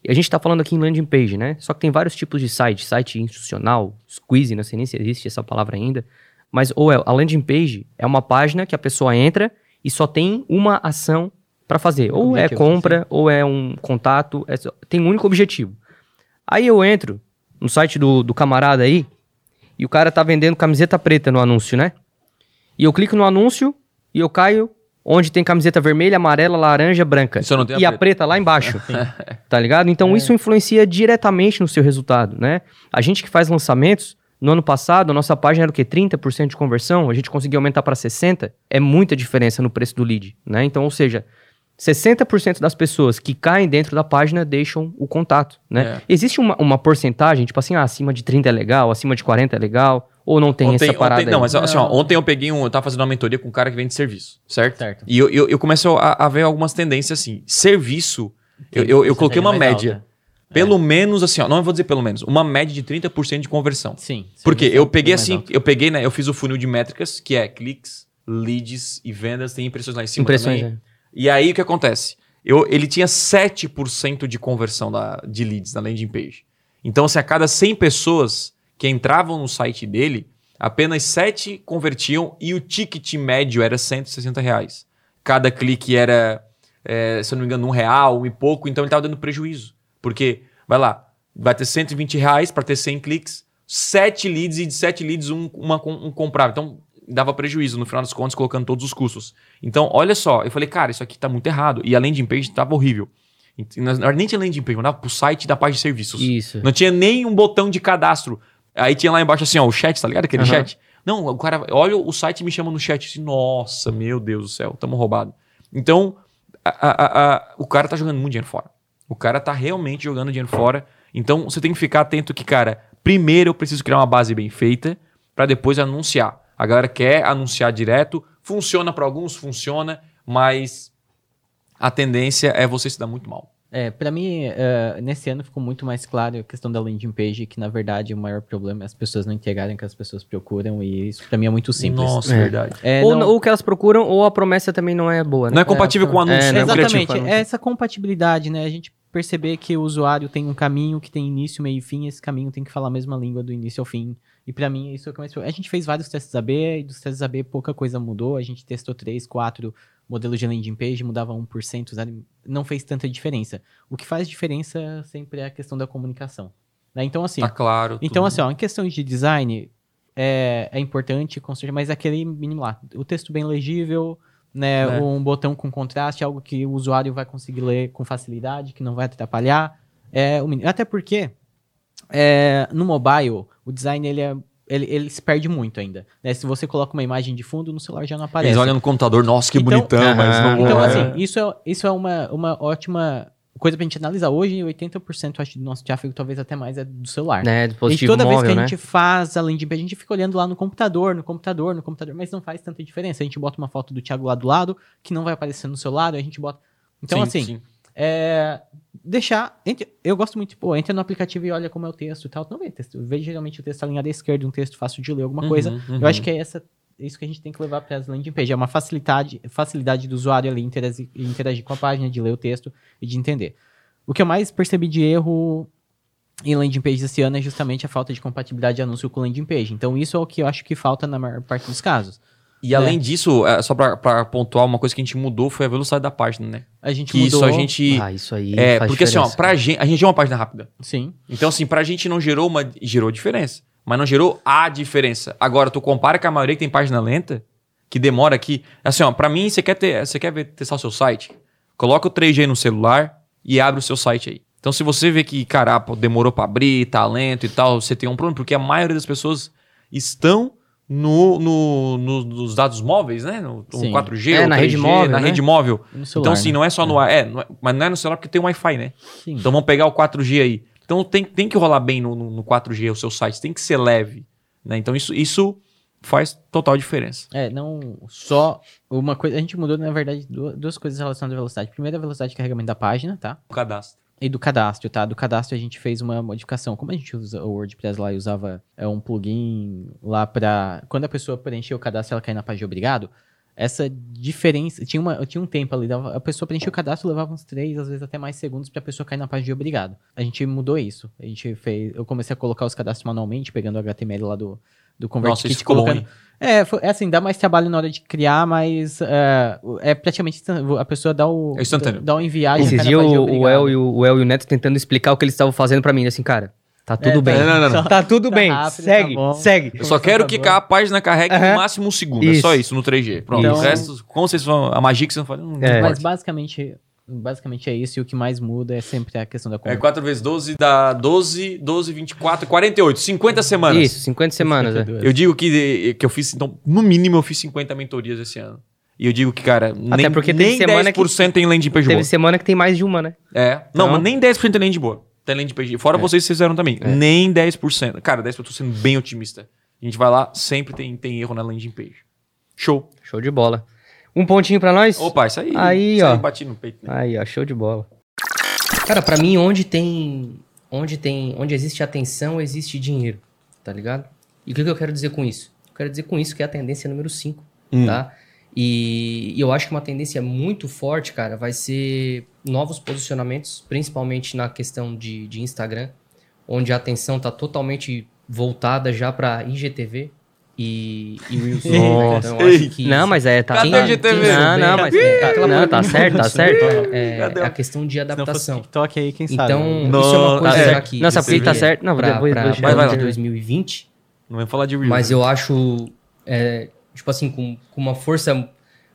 A gente tá falando aqui em landing page, né? Só que tem vários tipos de site, site institucional, squeeze, não sei nem se existe essa palavra ainda. Mas, ou é, a landing page é uma página que a pessoa entra e só tem uma ação para fazer. Ou é compra, ou é um contato, é só- tem um único objetivo. Aí eu entro no site do, do camarada aí e o cara tá vendendo camiseta preta no anúncio, né? E eu clico no anúncio e eu caio onde tem camiseta vermelha, amarela, laranja, branca. Só não tem a e a preta. preta lá embaixo. [LAUGHS] tá ligado? Então isso influencia diretamente no seu resultado, né? A gente que faz lançamentos, no ano passado, a nossa página era o quê? 30% de conversão, a gente conseguiu aumentar para 60%, é muita diferença no preço do lead, né? Então, ou seja, 60% das pessoas que caem dentro da página deixam o contato, né? É. Existe uma, uma porcentagem, tipo assim, ah, acima de 30 é legal, acima de 40 é legal, ou não tem ontem, essa parada ontem- não, aí? mas assim, ó, ontem eu peguei um. Eu tava fazendo uma mentoria com um cara que vende serviço, certo? Certo. E eu, eu, eu começo a, a ver algumas tendências assim. Serviço, eu, eu, eu coloquei uma média. alta. Pelo menos, assim, ó, não vou dizer pelo menos, uma média de 30% de conversão. Sim. Porque é eu peguei assim, alto. eu peguei, né? Eu fiz o funil de métricas, que é cliques, leads e vendas, tem impressões lá em cima Impressões, também. né? E aí o que acontece? Eu, ele tinha 7% de conversão da, de leads na landing page. Então, assim, a cada 100 pessoas que entravam no site dele, apenas 7 convertiam e o ticket médio era 160 reais. Cada clique era, é, se eu não me engano, um real, um e pouco, então ele estava dando prejuízo. Porque, vai lá, vai ter 120 reais para ter 100 cliques, 7 leads e de 7 leads um, uma, um comprava. Então, dava prejuízo no final das contas, colocando todos os custos. Então, olha só, eu falei, cara, isso aqui tá muito errado. E a landing page tava horrível. Nem tinha landing page, mandava pro site da página de serviços. Isso. Não tinha nem um botão de cadastro. Aí tinha lá embaixo assim, ó, o chat, tá ligado? Aquele Aham. chat. Não, o cara olha o site e me chama no chat. Assim, Nossa, meu Deus do céu, tamo roubado. Então, a- a- a- o cara tá jogando muito dinheiro fora. O cara tá realmente jogando dinheiro fora. Então, você tem que ficar atento que, cara, primeiro eu preciso criar uma base bem feita para depois anunciar. A galera quer anunciar direto. Funciona para alguns, funciona, mas a tendência é você se dar muito mal. É, pra mim, eh, nesse ano ficou muito mais claro a questão da landing page, que na verdade o maior problema é as pessoas não entregarem o que as pessoas procuram, e isso pra mim é muito simples. Nossa, É. verdade. É, ou, não- ou o que elas procuram, ou a promessa também não é boa, né? Não é compatível com o anúncio, É, né? é Exatamente, criativo, é essa compatibilidade, né? A gente perceber que o usuário tem um caminho que tem início, meio e fim, esse caminho tem que falar a mesma língua do início ao fim. E pra mim, isso é o que mais. A gente fez vários testes AB, e dos testes AB pouca coisa mudou. A gente testou três, quatro modelos de landing page, mudava 1%, zero, não fez tanta diferença. O que faz diferença sempre é a questão da comunicação. né? Então, assim, Tá claro. então, tudo. assim, ó, em questão de design, é, é importante, mas aquele mínimo lá. O texto bem legível, né? É. Um botão com contraste, algo que o usuário vai conseguir ler com facilidade, que não vai atrapalhar. É, o mínimo. Até porque, é, no mobile, o design ele, é, ele, ele se perde muito ainda. né? Se você coloca uma imagem de fundo, no celular já não aparece. Eles olham no computador, nossa, que Então- bonitão, mas Aham. não vou. Então, é. assim, isso é, isso é uma, uma ótima coisa pra gente analisar. Hoje, 80% acho, do nosso tráfego, talvez até mais, é do celular. Né, E dispositivo toda móvel, vez que né? a gente faz a landing page, a gente fica olhando lá no computador, no computador, no computador, mas não faz tanta diferença. A gente bota uma foto do Thiago lá do lado, que não vai aparecer no seu lado, a gente bota. Então, Sim, assim, sim. É, deixar. entre- eu gosto muito, pô, entra no aplicativo e olha como é o texto e tal. Não vê texto. Eu vejo geralmente o texto alinhado à esquerda, um texto fácil de ler, alguma coisa. Uhum, uhum. Eu acho que é essa. Isso que a gente tem que levar para as landing page. É uma facilidade, facilidade do usuário ali interagir, interagir com a página, de ler o texto e de entender. O que eu mais percebi de erro em landing page esse ano é justamente a falta de compatibilidade de anúncio com landing page. Então, isso é o que eu acho que falta na maior parte dos casos. E além disso, é, só pra, pra pontuar, uma coisa que a gente mudou foi a velocidade da página, né? A gente Que mudou. isso a gente. Ah, isso aí é, porque assim, ó, pra gente. A gente é uma página rápida. Sim. Então, assim, pra gente não gerou uma. Gerou diferença. Mas não gerou a diferença. Agora, tu compara com a maioria que tem página lenta, que demora aqui. Assim, ó, pra mim, você quer ter. Você quer ver, testar o seu site? Coloca o 3G no celular e abre o seu site aí. Então, se você vê que, cara, pô, demorou pra abrir, tá lento e tal, você tem um problema, porque a maioria das pessoas estão no, no- no- nos dados móveis, né? No, no Sim. 4G, É, na 3G, rede móvel, na né? rede móvel. Celular, então, assim, né? não é só no ar. É, não é- mas não é no celular porque tem Wi-Fi, né? Sim. Então vamos pegar o 4G aí. Então tem, tem que rolar bem no, no, no 4G o seu site, tem que ser leve. Né? Então isso, isso faz total diferença. É, não só uma coisa. A gente mudou, na verdade, duas, duas coisas relacionadas à velocidade. Primeiro, a velocidade de carregamento da página, tá? O cadastro. E do cadastro, tá? Do cadastro a gente fez uma modificação. Como a gente usa o WordPress lá e usava é, um plugin lá pra. Quando a pessoa preencheu o cadastro, ela cair na página de obrigado. Essa diferença. Tinha, uma, tinha um tempo ali. A pessoa preenchia o cadastro, levava uns três, às vezes até mais segundos pra pessoa cair na página de obrigado. A gente mudou isso. A gente fez. Eu comecei a colocar os cadastros manualmente, pegando o HTML lá do, do Nossa, ConvertKit bom, colocando. É, foi- é assim, dá mais trabalho na hora de criar, mas é, é praticamente a pessoa dá o É instantâneo. dá, dá o enviar e Esses dias o. El e o, o El e o Neto tentando explicar o que eles estavam fazendo pra mim. Assim, cara, tá tudo É, bem. tá- Não, não, não. Tá tudo Tá bem. rápido, segue, tá segue. Eu só quero que a página carregue Aham. no máximo um segundo. É Isso. só isso no 3G. Pronto. Então- O resto, como vocês vão. A magia que vocês vão fazer. Não É. Mas basicamente, basicamente é isso, e o que mais muda é sempre a questão da É compra. 4 vezes 12 dá 12, 12, 24, 48. 50 semanas. Isso, 50 semanas. é. Eu digo que, que eu fiz, então, no mínimo eu fiz 50 mentorias esse ano. E eu digo que, cara, nem, porque teve nem semana que 10% tem landing page Teve boa. semana que tem mais de uma, né? É. Não, Então- mas nem 10% tem landing boa. Tem landing page. Fora vocês que vocês fizeram também. É. Nem 10%. Cara, 10% eu tô sendo bem otimista. A gente vai lá, sempre tem, tem erro na landing page. Show. Show de bola. Um pontinho pra nós? Opa, isso aí. Aí, isso ó. bati no peito. Né? Aí, ó, show de bola. Cara, pra mim, onde tem. Onde tem. Onde existe atenção, existe dinheiro. Tá ligado? E o que, que eu quero dizer com isso? Eu quero dizer com isso que é a tendência número 5, Hum. tá? E, e eu acho que uma tendência muito forte, cara, vai ser novos posicionamentos, principalmente na questão de, de Instagram, onde a atenção tá totalmente voltada já pra IGTV e, e né? Nossa, Então, eu acho que não, mas é, tá. Cadê tá- IGTV? Não, não, mas é, não, tá certo, tá certo. É, é a questão de Se adaptação. TikTok aí, quem sabe? Então, né? isso é uma Nossa, coisa é. já que. Não, sabe por que tá certo? Não, pra, Vou- pra, vou- pra vai, vai ano lá. de 2020, Não vai falar de Reels. mas né? eu acho, é, tipo assim, com, com uma força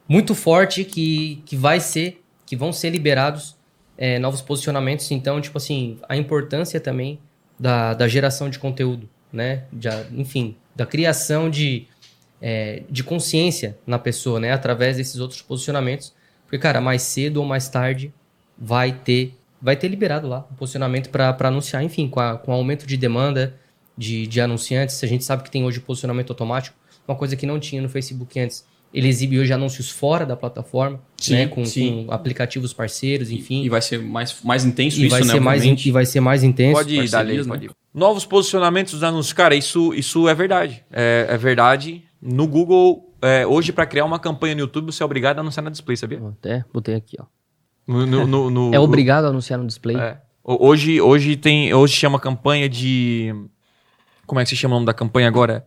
muito forte que, que vai ser, que vão ser liberados é, novos posicionamentos. Então, tipo assim, a importância também da, da geração de conteúdo, né? Enfim, da criação de, é, de consciência na pessoa, né? Através desses outros posicionamentos. Porque, cara, mais cedo ou mais tarde vai ter vai ter liberado lá o posicionamento para anunciar, enfim, com, a- com o aumento de demanda de, de anunciantes. A gente sabe que tem hoje posicionamento automático. uma coisa que não tinha no Facebook antes. Ele exibe hoje anúncios fora da plataforma, Sim, né? Com, sim. com aplicativos parceiros, enfim. E vai ser mais, mais intenso E isso, vai, né? ser mais, e vai ser mais intenso. Pode ir, dali, parcerias, pode ir. Novos posicionamentos dos anúncios. Cara, isso, isso é verdade. É, é verdade. No Google, é, hoje, para criar uma campanha no YouTube, você é obrigado a anunciar na display, sabia? Até botei aqui, ó. No- no- no- [LAUGHS] É obrigado a anunciar no display. É. Ho- Hoje, hoje tem. Hoje chama campanha de. Como é que se chama o nome da campanha agora?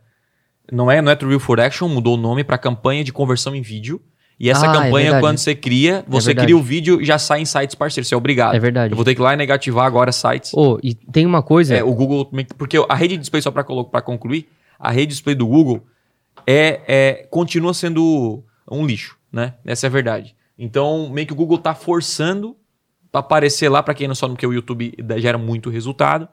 Não é, não é True for Action, mudou o nome para campanha de conversão em vídeo. E essa Ah, é campanha, verdade. quando você cria, você verdade. cria o vídeo já sai em sites parceiros. Você é obrigado. É verdade. Eu vou ter que ir lá e negativar agora sites. Ô, e tem uma coisa. É, o Google. Porque a rede de display, só para concluir, a rede de display do Google é, é, continua sendo um lixo, né? Essa é a verdade. Então, meio que o Google tá forçando para aparecer lá, para quem não sabe, porque o YouTube gera muito resultado.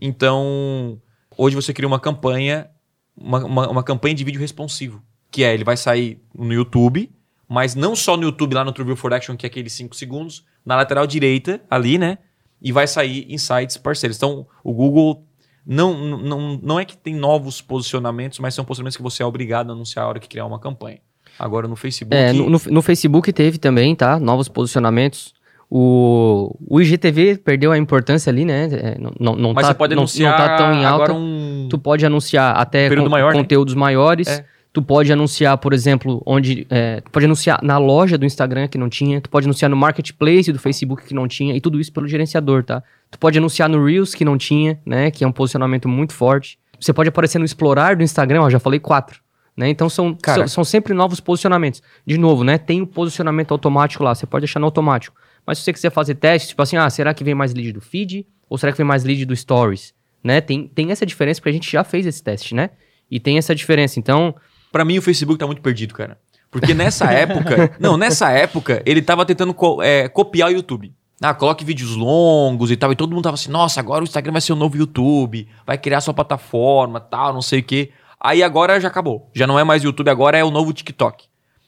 Então, hoje você cria uma campanha, uma, uma, uma campanha de vídeo responsivo, que é ele vai sair no YouTube, mas não só no YouTube, lá no TrueView for Action, que é aqueles 5 segundos, na lateral direita, ali, né? E vai sair em sites parceiros. Então, o Google não, não, não é que tem novos posicionamentos, mas são posicionamentos que você é obrigado a anunciar a hora que criar uma campanha. Agora no Facebook. É, no, no- no Facebook teve também, tá? Novos posicionamentos. O, o IGTV perdeu a importância ali, né? É, não, não, não mas tá, você pode não- anunciar não tá tão em alta. um. Tu pode anunciar até con- maior, né? conteúdos maiores. É. Tu pode anunciar, por exemplo, onde. é, tu pode anunciar na loja do Instagram que não tinha. Tu pode anunciar no marketplace do Facebook que não tinha. E tudo isso pelo gerenciador, tá? Tu pode anunciar no Reels que não tinha, né? Que é um posicionamento muito forte. Você pode aparecer no Explorar do Instagram, ó, já falei quatro. Né? Então são, Cara. são, são sempre novos posicionamentos. De novo, né? Tem o posicionamento automático lá, você pode deixar no automático. Mas se você quiser fazer testes, tipo assim, ah, será que vem mais lead do feed? Ou será que vem mais lead do stories? Né? Tem, tem essa diferença, porque a gente já fez esse teste, né? E tem essa diferença. Então, Pra mim, o Facebook tá muito perdido, cara. Porque nessa [LAUGHS] época. não, nessa época, ele tava tentando co- é, copiar o YouTube. Ah, coloque vídeos longos e tal. E todo mundo tava assim, nossa, agora o Instagram vai ser o novo YouTube, vai criar sua plataforma, tal, não sei o quê. Aí agora já acabou. Já não é mais YouTube, agora é o novo TikTok.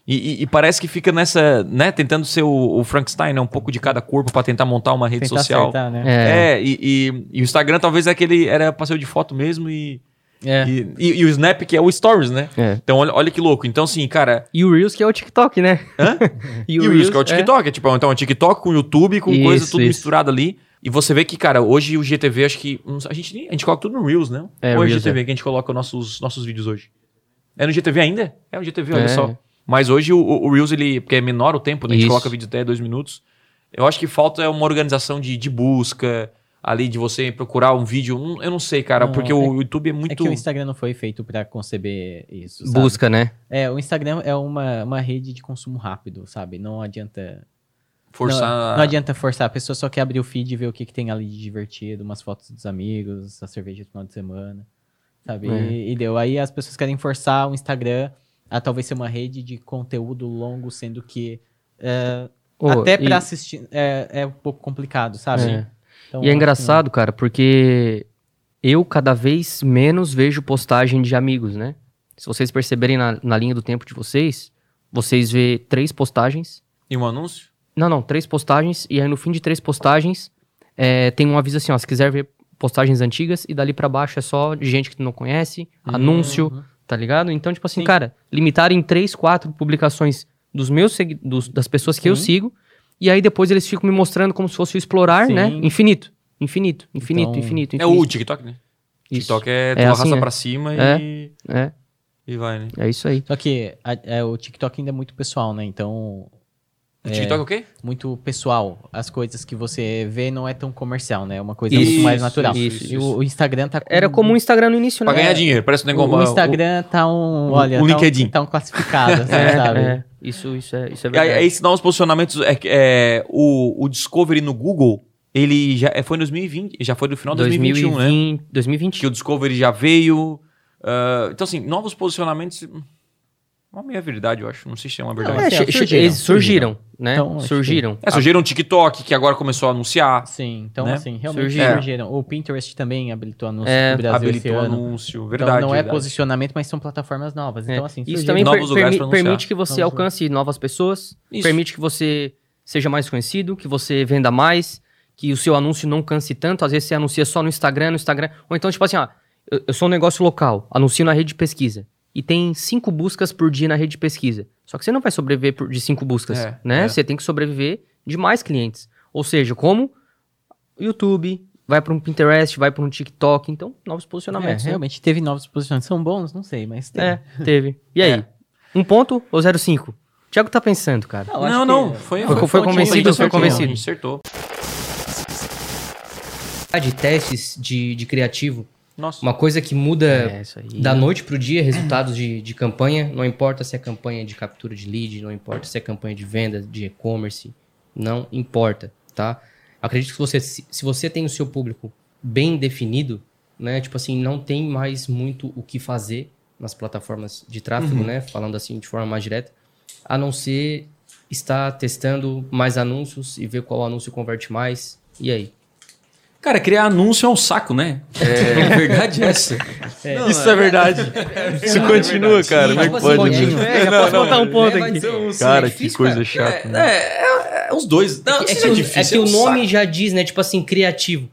E, e- e parece que fica nessa, né, tentando ser o, o Frankenstein, né? Um pouco de cada corpo pra tentar montar uma rede Tentar social. acertar, né? é. É, e, e- e o Instagram talvez é aquele era passeio de foto mesmo e, É. e, e- e o Snap que é o Stories, né? É. Então olha, olha que louco. Então assim, cara, E o Reels que é o TikTok, né? Hã? [LAUGHS] e, o Reels que é o TikTok, é. tipo, então é o TikTok com o YouTube, com Isso, coisa tudo isso. misturado ali. E você vê que, cara, hoje o GTV, acho que. A gente, a gente coloca tudo no Reels, né? É, Ou é o Reels, GTV que a gente coloca nossos, nossos vídeos hoje? É no GTV ainda? É o GTV, olha É. só. Mas hoje o, o o Reels, ele. Porque é menor o tempo, né? A gente Isso. coloca vídeo até dois minutos. Eu acho que falta uma organização de, de busca, ali, de você procurar um vídeo. Eu não sei, cara, Não, porque é- o YouTube é É muito. que o Instagram não foi feito pra conceber isso, sabe? Busca, né? É, o Instagram é uma, uma rede de consumo rápido, sabe? Não adianta forçar. Não, não adianta forçar, a pessoa só quer abrir o feed e ver o que, que tem ali de divertido, umas fotos dos amigos, a cerveja do final de semana, sabe? É. E, e deu. Aí as pessoas querem forçar o Instagram a talvez ser uma rede de conteúdo longo, sendo que é, Ô, até e- pra assistir é, é um pouco complicado, sabe? É. Então, E é que engraçado, cara, porque eu cada vez menos vejo postagem de amigos, né? Se vocês perceberem na, na linha do tempo de vocês, vocês vê três postagens. E um anúncio? Não, não, três postagens. E aí no fim de três postagens é, tem um aviso assim, ó. Se quiser ver postagens antigas, e dali pra baixo é só de gente que tu não conhece, anúncio, tá ligado? Então, tipo assim, Sim. cara, limitar em três, quatro publicações dos meus dos, das pessoas que eu Sim. sigo. E aí depois eles ficam me mostrando como se fosse o explorar, Sim. né? Infinito. Infinito, infinito, Então, infinito, É infinito. o TikTok, né? Isso. TikTok é tu É arrasta assim, é. pra cima É. e, É, e vai, né? é isso aí. Só que a- é, o TikTok ainda é muito pessoal, né? Então, O TikTok é o quê? muito pessoal. As coisas que você vê não é tão comercial, né? É uma coisa Isso, muito mais natural. isso, e isso. O, o Instagram tá com... Era como o Instagram no início, né? Pra ganhar dinheiro, parece um O, negócio. o Instagram tá um. o- Olha, o tá LinkedIn. Um, tá um classificado, [LAUGHS] assim, É, sabe? é. Isso, isso é, isso é E aí, verdade. aí esses novos posicionamentos, é, que, é, o, o Discovery no Google, ele já é, foi em 2020, já foi no final de 2021, né? 2020, 2020. Que o Discovery já veio. ah, então, assim, novos posicionamentos. Uma meia verdade, eu acho. Não sei se é uma verdade. Não, É, assim, surgiram, eles surgiram, né? Então, surgiram. É, surgiram o TikTok, que agora começou a anunciar. Sim, então Né? assim, realmente Surgiram. surgiram. O Pinterest também habilitou anúncio É, no Brasil esse habilitou ano. anúncio. Verdade. então não é verdade. posicionamento, mas são plataformas novas. É. Então assim, Isso surgiram. também Novos per- permi- permite que você Novos alcance novas pessoas, Isso. permite que você seja mais conhecido, que você venda mais, que o seu anúncio não canse tanto. Às vezes você anuncia só no Instagram, no Instagram. Ou então, tipo assim, ó, eu, eu sou um negócio local, anuncio na rede de pesquisa. E tem cinco buscas por dia na rede de pesquisa. Só que você não vai sobreviver por- de cinco buscas, É, né? é. Você tem que sobreviver de mais clientes. Ou seja, como YouTube, vai para um Pinterest, vai para um TikTok, então novos É, posicionamentos. né? realmente teve novos posicionamentos. São bons? Não sei, mas teve. É, teve. E aí? É. Um ponto ou 0,5? O Thiago tá pensando, cara. Não, Não, não, foi, Foi- foi fonte convencido, foi convencido. A gente acertou. De testes de, de criativo, Nossa. uma coisa que muda É, aí. da noite pro dia, resultados de, de campanha, não importa se é campanha de captura de lead, não importa se é campanha de venda, de e-commerce, não importa, tá? Acredito que você, se, se você tem o seu público bem definido, né, tipo assim, não tem mais muito o que fazer nas plataformas de tráfego, né, falando assim de forma mais direta, a não ser estar testando mais anúncios e ver qual anúncio converte mais, e aí? Cara, criar anúncio é um saco, né? É, a [LAUGHS] verdade é essa. Isso [LAUGHS] é verdade. Isso continua, cara. Como é que assim, pode? né? É, já posso botar um ponto É, aqui. Cara, É que coisa cara. chata. né? É, é, é os dois. Não, É não que, o- difícil, é que o um nome saco. já diz, né? Tipo assim, criativo.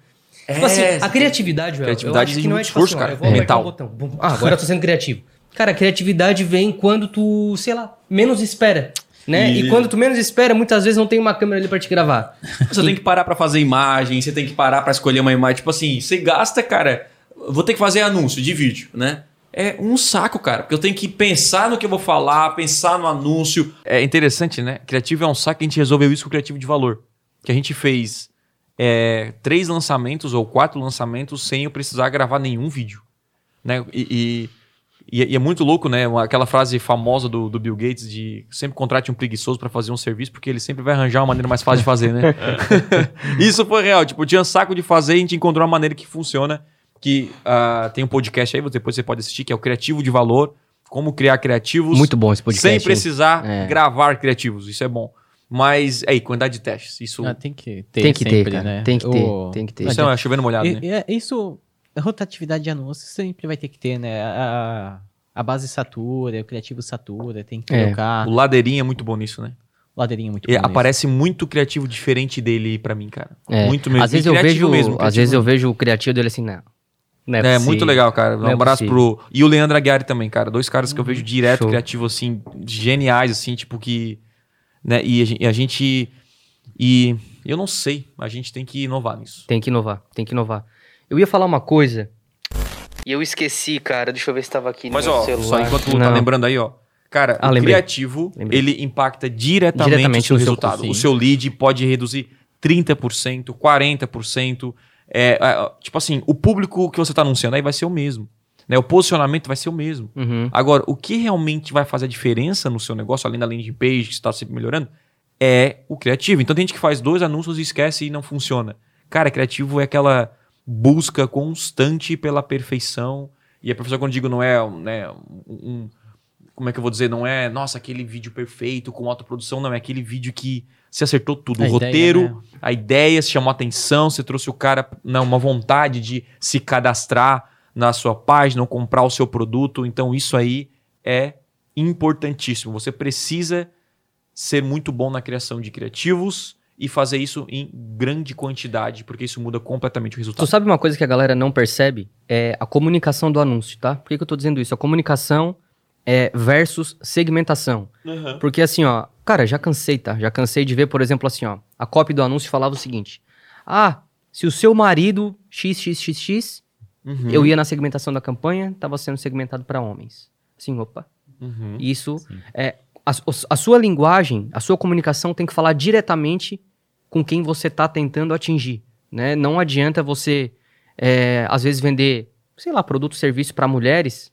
Tipo assim, a criatividade, velho. Criatividade eu acho que exige não é muito tipo assim, esforço, ó, cara. eu vou apertar Mental. um Ah, agora eu tô sendo criativo. Cara, a criatividade vem quando tu, sei lá, menos espera. Né? E Isso. quando tu menos espera, muitas vezes não tem uma câmera ali pra te gravar. Você tem que parar pra fazer imagem, você tem que parar pra escolher uma imagem. Tipo assim, você gasta, cara. Vou ter que fazer anúncio de vídeo, né? É um saco, cara. Porque eu tenho que pensar no que eu vou falar, pensar no anúncio. É interessante, né? Criativo é um saco, a gente resolveu isso com o criativo de valor. Que a gente fez é, três lançamentos ou quatro lançamentos sem eu precisar gravar nenhum vídeo. Né? E, e, e é muito louco, né? Aquela frase famosa do, do Bill Gates de sempre contrate um preguiçoso para fazer um serviço, porque ele sempre vai arranjar uma maneira mais fácil de fazer, né? [LAUGHS] isso foi real. Tipo, tinha saco de fazer e a gente encontrou uma maneira que funciona. Que ah, tem um podcast aí, depois você pode assistir, que é o Criativo de Valor. Como criar criativos Muito bom esse podcast. sem precisar É. gravar criativos. Isso é bom. Mas, aí, quantidade de testes. Isso, Ah, tem que ter Tem que ter, sempre, cara. né? Tem que ter, O- tem que ter. isso é chovendo molhado, E- né? e é- isso, rotatividade de anúncios sempre vai ter que ter, né? A, a base satura, o criativo satura, tem que É. trocar. O Ladeirinha é muito bom nisso, né? Ladeirinha muito E bom nisso. aparece muito criativo diferente dele pra mim, cara. É. Muito mesmo. Às vezes eu criativo vejo, mesmo, às vezes eu vejo o criativo dele assim, não. não É, possível. muito legal, cara. Um é abraço pro. E o Leandro Aguiar também, cara. Dois caras que eu vejo direto, Show. criativo, assim, geniais, assim, tipo que. Né? E e a gente. E eu não sei. A gente tem que inovar nisso. Tem que inovar, tem que inovar. Eu ia falar uma coisa e eu esqueci, cara. Deixa eu ver se tava aqui Mas, no ó, celular. só enquanto tu tá lembrando aí, ó. Cara, Ah, o lembrei. criativo, Lembrei. ele impacta diretamente, Diretamente o seu no seu resultado. custo, o seu lead pode reduzir 30%, 40%. É, é, tipo assim, o público que você tá anunciando aí vai ser o mesmo. Né? O posicionamento vai ser o mesmo. Uhum. Agora, o que realmente vai fazer a diferença no seu negócio, além da landing page, que está sempre melhorando, é o criativo. Então tem gente que faz dois anúncios e esquece e não funciona. Cara, criativo é aquela busca constante pela perfeição. E a perfeição, quando eu digo, não é né, um, um- Como é que eu vou dizer? Não é, nossa, aquele vídeo perfeito com autoprodução, não. É aquele vídeo que se acertou tudo. A o ideia, roteiro, né? a ideia, se chamou atenção, você trouxe o cara, né, uma vontade de se cadastrar na sua página ou comprar o seu produto. Então, isso aí é importantíssimo. Você precisa ser muito bom na criação de criativos e fazer isso em grande quantidade, porque isso muda completamente o Tu resultado. sabe uma coisa que a galera não percebe? É a comunicação do anúncio, tá? Por que, que eu tô dizendo isso? A comunicação é versus segmentação. Porque assim, ó, cara, já cansei, tá? Já cansei de ver, por exemplo, assim, ó, a cópia do anúncio falava o seguinte: Ah, se o seu marido XXXX, Uhum, eu ia na segmentação da campanha, tava sendo segmentado para homens. Assim, opa. uhum. Isso é a, a sua linguagem, a sua comunicação tem que falar diretamente com quem você está tentando atingir, né? Não adianta você é, às vezes vender, sei lá, produto, serviço para mulheres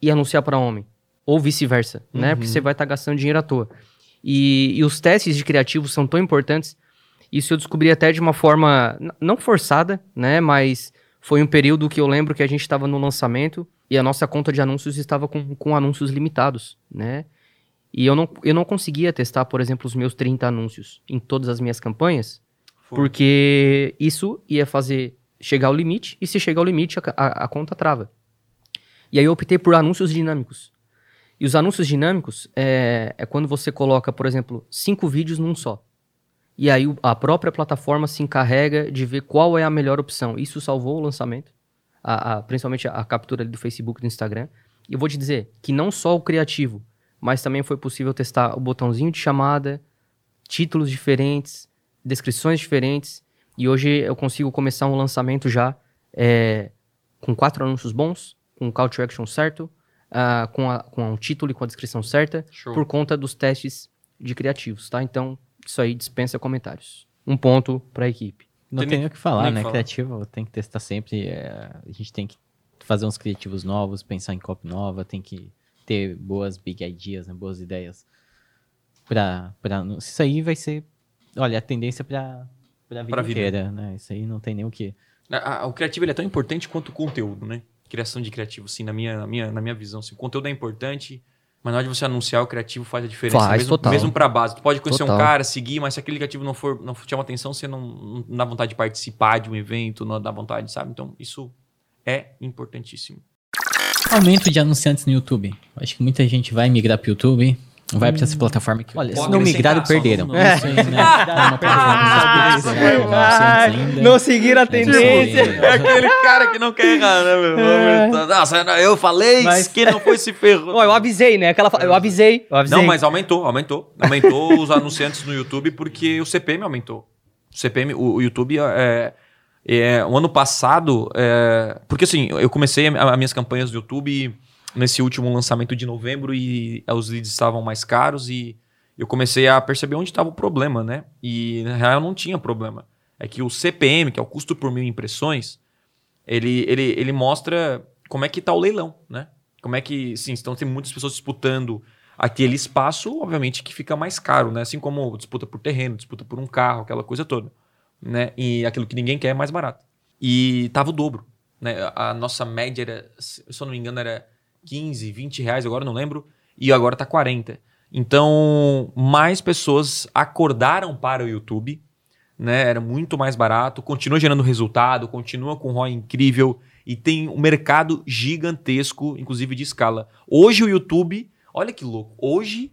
e anunciar para homem, ou vice-versa, né? Porque você vai estar gastando dinheiro à toa. E, e os testes de criativos são tão importantes. Isso eu descobri até de uma forma não forçada, né? Mas foi um período que eu lembro que a gente estava no lançamento e a nossa conta de anúncios estava com, com anúncios limitados, né? E eu não, eu não conseguia testar, por exemplo, os meus 30 anúncios em todas as minhas campanhas, Foi. porque isso ia fazer chegar ao limite, e se chegar ao limite, a, a- a conta trava. E aí eu optei por anúncios dinâmicos. E os anúncios dinâmicos é, é quando você coloca, por exemplo, cinco vídeos num só. E aí a própria plataforma se encarrega de ver qual é a melhor opção. Isso salvou o lançamento, a- a- principalmente a, captura ali do Facebook e do Instagram. E eu vou te dizer que não só o criativo, mas também foi possível testar o botãozinho de chamada, títulos diferentes, descrições diferentes. E hoje eu consigo começar um lançamento já é, com quatro anúncios bons, com o call to action certo, ah, com, a, com o título e com a descrição certa, Show. por conta dos testes de criativos, tá? Então, isso aí dispensa comentários. Um ponto para a equipe. Não Tem o que falar, né? que falar. Criativo tem que testar sempre. é, a gente tem que fazer uns criativos novos, pensar em copy nova, tem que ter boas big ideas, né? Boas ideias. Pra, pra, isso aí vai ser, olha, a tendência pra, pra vida vida. inteira, né? Isso aí não tem nem o que. A- a- o criativo é tão importante quanto o conteúdo, né? Criação de criativo, assim, na minha, na minha, na minha visão. Assim, o conteúdo é importante, mas na hora de você anunciar, o criativo faz a diferença. Faz, mesmo, total. Mesmo pra base. Tu pode conhecer Total. um cara, seguir, mas se aquele criativo não for não chama atenção, você não, não dá vontade de participar de um evento, não dá vontade, sabe? Então, isso é importantíssimo. Aumento de anunciantes no YouTube. Acho que muita gente vai migrar pro YouTube, vai pra essa plataforma que, olha, se Pode [LAUGHS] não acrescentar, migraram, perderam. não- Isso aí, né? É. Não seguiram a tendência. É [LAUGHS] aquele cara que não quer errar, né, meu? Nossa, eu falei Mas- que não foi se ferrou. Ó, eu avisei, né? Aquela Eu avisei, eu avisei. Não, mas aumentou, aumentou. Aumentou os anunciantes no YouTube porque o CPM aumentou. O CPM, o, o YouTube é, é, o ano passado, é, porque assim, eu comecei as minhas campanhas do YouTube nesse último lançamento de novembro e os leads estavam mais caros e eu comecei a perceber onde estava o problema, né? E na real não tinha problema. É que o CPM, que é o custo por mil impressões, ele, ele, ele mostra como é que tá o leilão, né? Como é que, sim, então tem muitas pessoas disputando aquele espaço, obviamente que fica mais caro, né? Assim como disputa por terreno, disputa por um carro, aquela coisa toda, né? E aquilo que ninguém quer é mais barato. E tava o dobro, né? A nossa média era, se eu não me engano, era 15, 20 reais, agora não lembro, e agora tá 40. Então, mais pessoas acordaram para o YouTube, né? Era muito mais barato, continua gerando resultado, continua com ROI incrível e tem um mercado gigantesco, inclusive de escala. Hoje o YouTube, olha que louco, hoje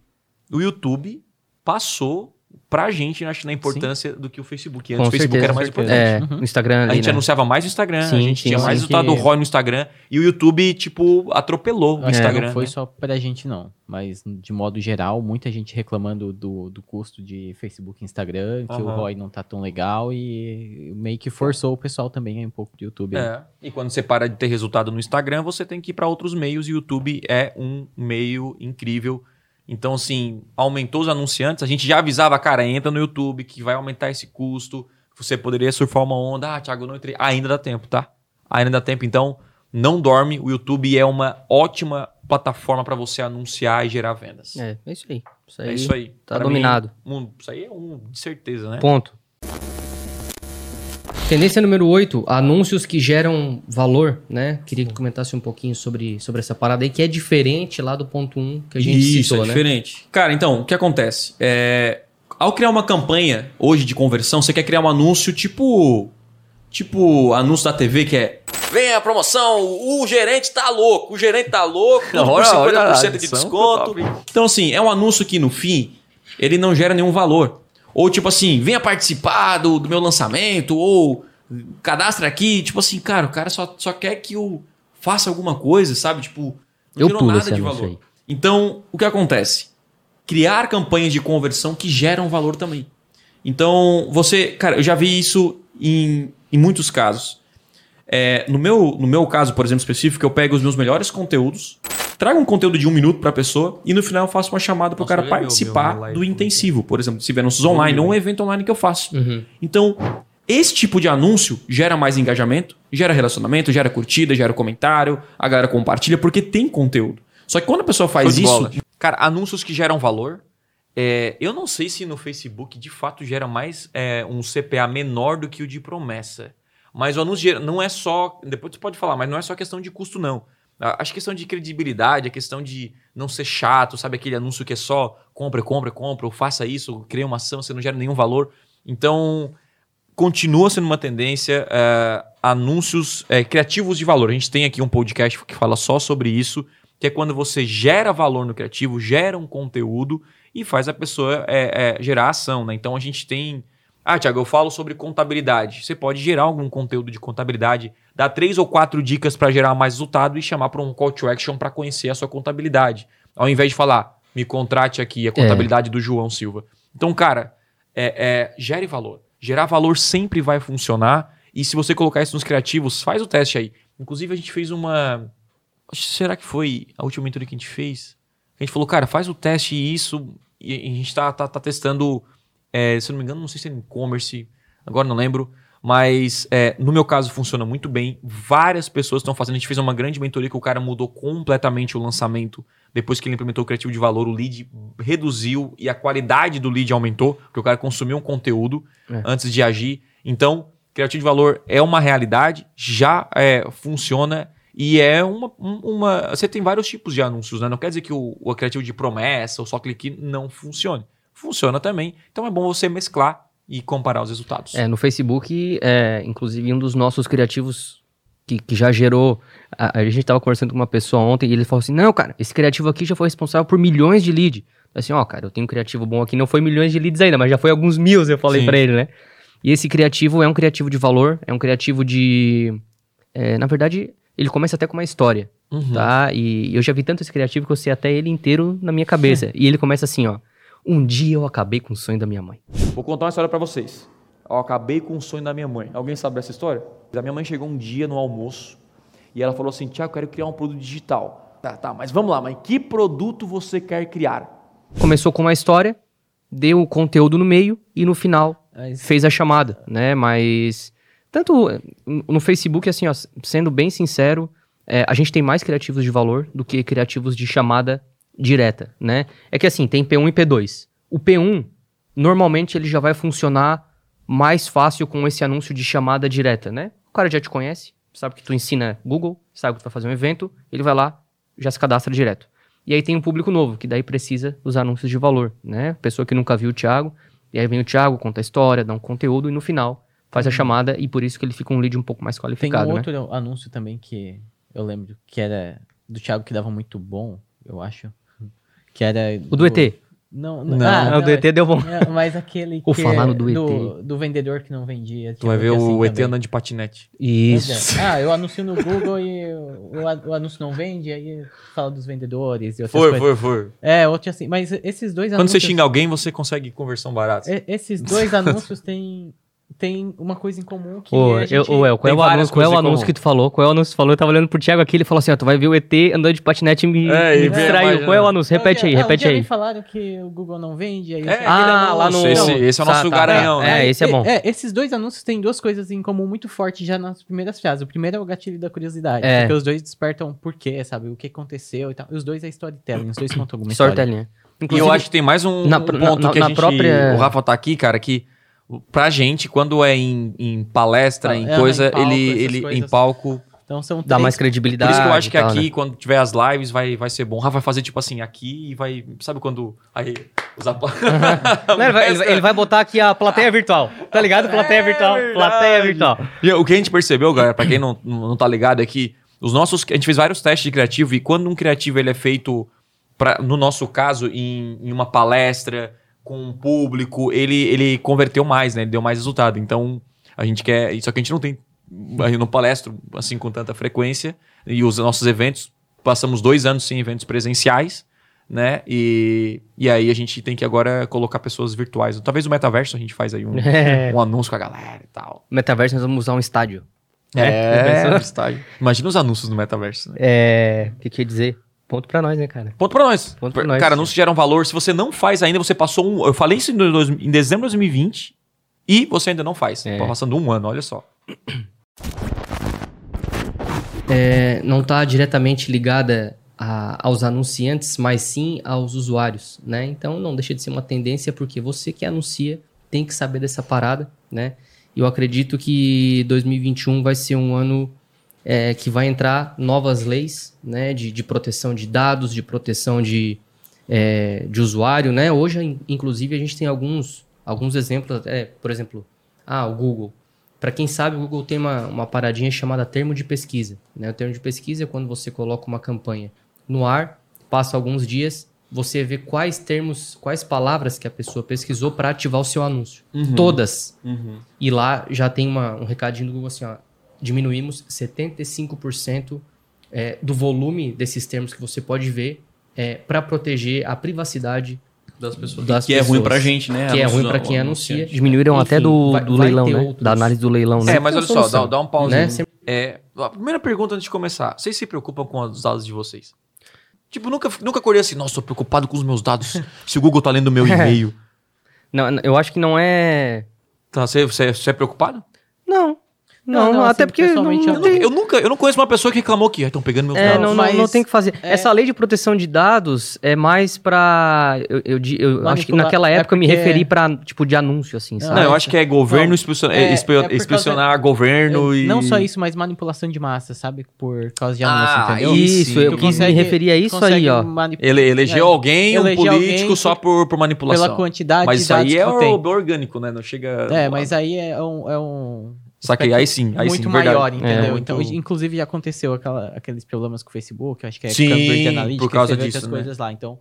o YouTube passou pra gente, acho, na importância do que o Facebook. Antes Com o Facebook certeza, era mais importante. É, no Instagram ali, A gente né? anunciava mais no Instagram, a Sim, gente sim, tinha sim. mais Que- resultado do ROI no Instagram e o YouTube, tipo, atropelou o Acho que Instagram. não foi né? só pra gente, não. Mas, de modo geral, muita gente reclamando do, do custo de Facebook e Instagram, que o Aham. ROI não tá tão legal e meio que forçou o pessoal também a ir um pouco do YouTube. É. E quando você para de ter resultado no Instagram, você tem que ir para outros meios e o YouTube é um meio incrível. Então, assim, aumentou os anunciantes. A gente já avisava, cara, entra no YouTube que vai aumentar esse custo. Você poderia surfar uma onda. Ah, Thiago, não entrei. Ainda dá tempo, tá? Ainda dá tempo. Então, não dorme. O YouTube é uma ótima plataforma para você anunciar e gerar vendas. É, é isso aí. Isso aí, É isso aí. Tá Pra dominado. mim, um- isso aí é um de certeza, né? Ponto. Tendência número 8, anúncios que geram valor, né? Queria que comentasse um pouquinho sobre, sobre essa parada aí, que é diferente lá do ponto 1 que a gente Isso, citou, é né? diferente. Cara, então, o que acontece? É, ao criar uma campanha hoje de conversão, você quer criar um anúncio tipo. Tipo, anúncio da TV que é. Vem a promoção, o gerente tá louco, o gerente tá louco, [LAUGHS] tudo por Olha, 50% olha de adição, desconto. Então, assim, é um anúncio que no fim ele não gera nenhum valor. Ou tipo assim, venha participar do, do meu lançamento, ou cadastra aqui. Tipo assim, cara, o cara só, só quer que eu faça alguma coisa, sabe? Tipo, não Eu nada de valor. aí. Então, o que acontece? Criar campanhas de conversão que geram valor também. Então, você, cara, eu já vi isso em, em muitos casos. É, no, meu, no meu caso, por exemplo, específico, eu pego os meus melhores conteúdos, trago um conteúdo de um minuto para a pessoa e no final eu faço uma chamada para o cara participar meu live do intensivo, por exemplo, se tiver anúncios online, ou um evento online que eu faço. Uhum. Então, esse tipo de anúncio gera mais engajamento, gera relacionamento, gera curtida, gera comentário, a galera compartilha, porque tem conteúdo. Só que quando a pessoa faz isso. Cara, anúncios que geram valor. é, eu não sei se no Facebook de fato gera mais é, um CPA menor do que o de promessa. Mas o anúncio gera- não é só. Depois você pode falar, mas não é só questão de custo, não. A- Acho questão de credibilidade, a questão de não ser chato, sabe? Aquele anúncio que é só compra, compra, compra, ou faça isso, cria uma ação, você não gera nenhum valor. Então, continua sendo uma tendência. é, anúncios é, criativos de valor. A gente tem aqui um podcast que fala só sobre isso, que é quando você gera valor no criativo, gera um conteúdo e faz a pessoa é, gerar ação. Né? Então a gente tem Ah, Thiago, eu falo sobre contabilidade. Você pode gerar algum conteúdo de contabilidade, dar três ou quatro dicas para gerar mais resultado e chamar para um call to action para conhecer a sua contabilidade. Ao invés de falar, me contrate aqui, a contabilidade é. do João Silva. Então, cara, é, é, gere valor. Gerar valor sempre vai funcionar. E se você colocar isso nos criativos, faz o teste aí. Inclusive, a gente fez uma. Será que foi a última mentoria que a gente fez? A gente falou, cara, faz o teste e isso. E a gente tá, tá, tá testando, é, se eu não me engano, não sei se é e-commerce, agora não lembro. Mas é, no meu caso funciona muito bem. Várias pessoas estão fazendo. A gente fez uma grande mentoria que o cara mudou completamente o lançamento. Depois que ele implementou o criativo de valor, o lead reduziu e a qualidade do lead aumentou, porque o cara consumiu um conteúdo é. antes de agir. Então, criativo de valor é uma realidade, já é, funciona e é uma, uma. Você tem vários tipos de anúncios, né? Não quer dizer que o, o criativo de promessa ou só clique não funcione. Funciona também. Então é bom você mesclar e comparar os resultados. É, no Facebook, é, inclusive um dos nossos criativos que, que já gerou. A, a gente estava conversando com uma pessoa ontem e ele falou assim: Não, cara, esse criativo aqui já foi responsável por milhões de leads. Assim, ó, cara, eu tenho um criativo bom aqui, não foi milhões de leads ainda, mas já foi alguns mil, eu falei para ele, né? E esse criativo é um criativo de valor, é um criativo de. É, na verdade, ele começa até com uma história, uhum. tá? E eu já vi tanto esse criativo que eu sei até ele inteiro na minha cabeça. e ele começa assim, ó. Um dia eu acabei com o sonho da minha mãe. Vou contar uma história para vocês. Eu acabei com o sonho da minha mãe. Alguém sabe dessa história? A minha mãe chegou um dia no almoço e ela falou assim: Tiago, eu quero criar um produto digital. Tá, tá, mas vamos lá, mas que produto você quer criar? Começou com uma história, deu o conteúdo no meio e no final fez a chamada, né? Mas tanto no Facebook, assim, ó, sendo bem sincero, é, a gente tem mais criativos de valor do que criativos de chamada direta, né? É que assim, tem P1 e P2. O P1, normalmente, ele já vai funcionar mais fácil com esse anúncio de chamada direta, né? O cara já te conhece, sabe que tu ensina Google, sabe que tu vai fazer um evento, ele vai lá, já se cadastra direto. E aí tem um público novo, que daí precisa dos anúncios de valor, né? Pessoa que nunca viu o Thiago, e aí vem o Thiago, conta a história, dá um conteúdo, e no final faz a uhum. chamada, e por isso que ele fica um lead um pouco mais qualificado, Tem um né? outro anúncio também que eu lembro, que era do Thiago que dava muito bom, eu acho, que era... O do ET. Não, não, não, ah, não, o do ET deu bom. É, mas aquele o falando do, do, do, vendedor que não vendia. Tu vai ver assim o ET andando de patinete. Isso. É. Ah, eu anuncio no Google e o, o anúncio não vende, aí fala dos vendedores e foi, Foi, foi, É, outro assim. Mas esses dois Quando anúncios... Quando você xinga alguém, você consegue conversão barata. Esses dois [LAUGHS] anúncios têm tem uma coisa em comum que Ô, gente... eu, qual é o anúncio, qual é o anúncio que tu falou? Qual é o anúncio que tu falou? Eu tava olhando pro Thiago aqui, ele falou assim, ó, tu vai ver o ET andando de patinete e me, é, me distraiu. Qual é o anúncio? Repete aí, não, repete aí. falaram que o Google não vende, aí... É, ah, lá no... Esse, esse é o nosso tá, garanhão, tá, né? É, esse é bom. É, esses dois anúncios têm duas coisas em comum muito fortes já nas primeiras frases. O primeiro é o gatilho da curiosidade, é. porque os dois despertam por quê, sabe? O que aconteceu e tal. E os dois é storytelling, os dois contam alguma história. Storytelling, Inclusive, e eu acho que tem mais um, na, um ponto na, que na a gente... Própria... O Rafa tá aqui, cara, que pra gente, quando é em, em palestra, ah, em é, coisa, em palco, ele, ele coisas. em palco. Então são Dá mais credibilidade. Por isso que eu acho que aqui, né? quando tiver as lives, vai, vai ser bom. O Rafa vai fazer tipo assim, aqui e vai. Sabe quando. Aí. Os [LAUGHS] Não, ele, vai, ele, vai, botar aqui a plateia virtual. Tá ligado? Plateia é virtual. Verdade. Plateia virtual. E o que a gente percebeu, galera, pra quem não, não tá ligado, é que os nossos. A gente fez vários testes de criativo e quando um criativo ele é feito, pra, no nosso caso, em, em uma palestra com o público, ele, ele converteu mais, né? Ele deu mais resultado. Então, a gente quer. Só que a gente não tem. A gente não palestro assim com tanta frequência. E os nossos eventos, passamos dois anos sem eventos presenciais, né? E, e aí a gente tem que agora colocar pessoas virtuais. Talvez o metaverso a gente faz aí um, [LAUGHS] é. um anúncio com a galera e tal. Metaverso nós vamos usar um estádio. É, [LAUGHS] é. um estádio. Imagina os anúncios no metaverso. Né? É. O que quer dizer? Ponto pra nós, né, cara? Ponto pra nós. Ponto pra nós. Cara, não se gera um valor. Se você não faz ainda, você passou um. Eu falei isso em, dois, em dezembro de 2020 e você ainda não faz. É. Tá passando um ano, olha só. [CLEARS THROAT] É, não tá diretamente ligada a, aos anunciantes, mas sim aos usuários, né? Então não deixa de ser uma tendência, porque você que anuncia tem que saber dessa parada, né? Eu acredito que 2021 vai ser um ano é, que vai entrar novas leis né, de, de proteção de dados, de proteção de, é, de usuário. Né? Hoje, inclusive, a gente tem alguns, alguns exemplos, é, por exemplo, ah, o Google. Para quem sabe, o Google tem uma, uma paradinha chamada termo de pesquisa. Né? O termo de pesquisa é quando você coloca uma campanha no ar, passa alguns dias, você vê quais termos, quais palavras que a pessoa pesquisou para ativar o seu anúncio. Uhum. Todas. Uhum. E lá já tem uma- um recadinho do Google assim, ó. Diminuímos 75% é, do volume desses termos que você pode ver é, para proteger a privacidade Das pessoas. das Que é ruim pessoas. pra gente, né? Que é ruim para quem anuncia. Diminuíram Enfim, até do, vai- do vai leilão, né? outros. Da análise do leilão, né? É, mas olha só, dá, dá um pause. Né? É, a primeira pergunta antes de começar. Vocês se preocupam com os dados de vocês? Tipo, nunca, nunca acordei assim, nossa, tô preocupado com os meus dados. [LAUGHS] se o Google tá lendo meu e-mail. Não, não, eu acho que não é... Tá, você, você, você é preocupado? Não. Não, Não, não, até assim, porque não, eu Eu, tem... nunca, eu, nunca, eu não conheço uma pessoa que reclamou que estão pegando meus É, dados. não, não, mas não tem que fazer. é- Essa lei de proteção de dados é mais pra. Eu, eu, eu acho que Manipular- naquela é época eu me porque- referi pra, tipo, de anúncio, assim, Não, sabe? Não, eu acho que é governo inspecionar, é- é inspecionar governo e. Não só isso, mas manipulação de massa, sabe? Por causa de Ah, anúncio, entendeu? isso, Isso, eu quis me referir a isso aí, ó. manip- Ele elegeu É, alguém, um eleger político alguém só por, por manipulação. Pela quantidade Mas de isso dados aí é orgânico, né? Não chega. É, mas aí é um... É Saquei, aí sim, aí muito sim, maior, verdade. entendeu? É, muito- Então, inclusive já aconteceu aquela- aqueles problemas com o Facebook, eu acho que é Sim, Cambridge Analytica, por causa disso, né? coisas lá. Então,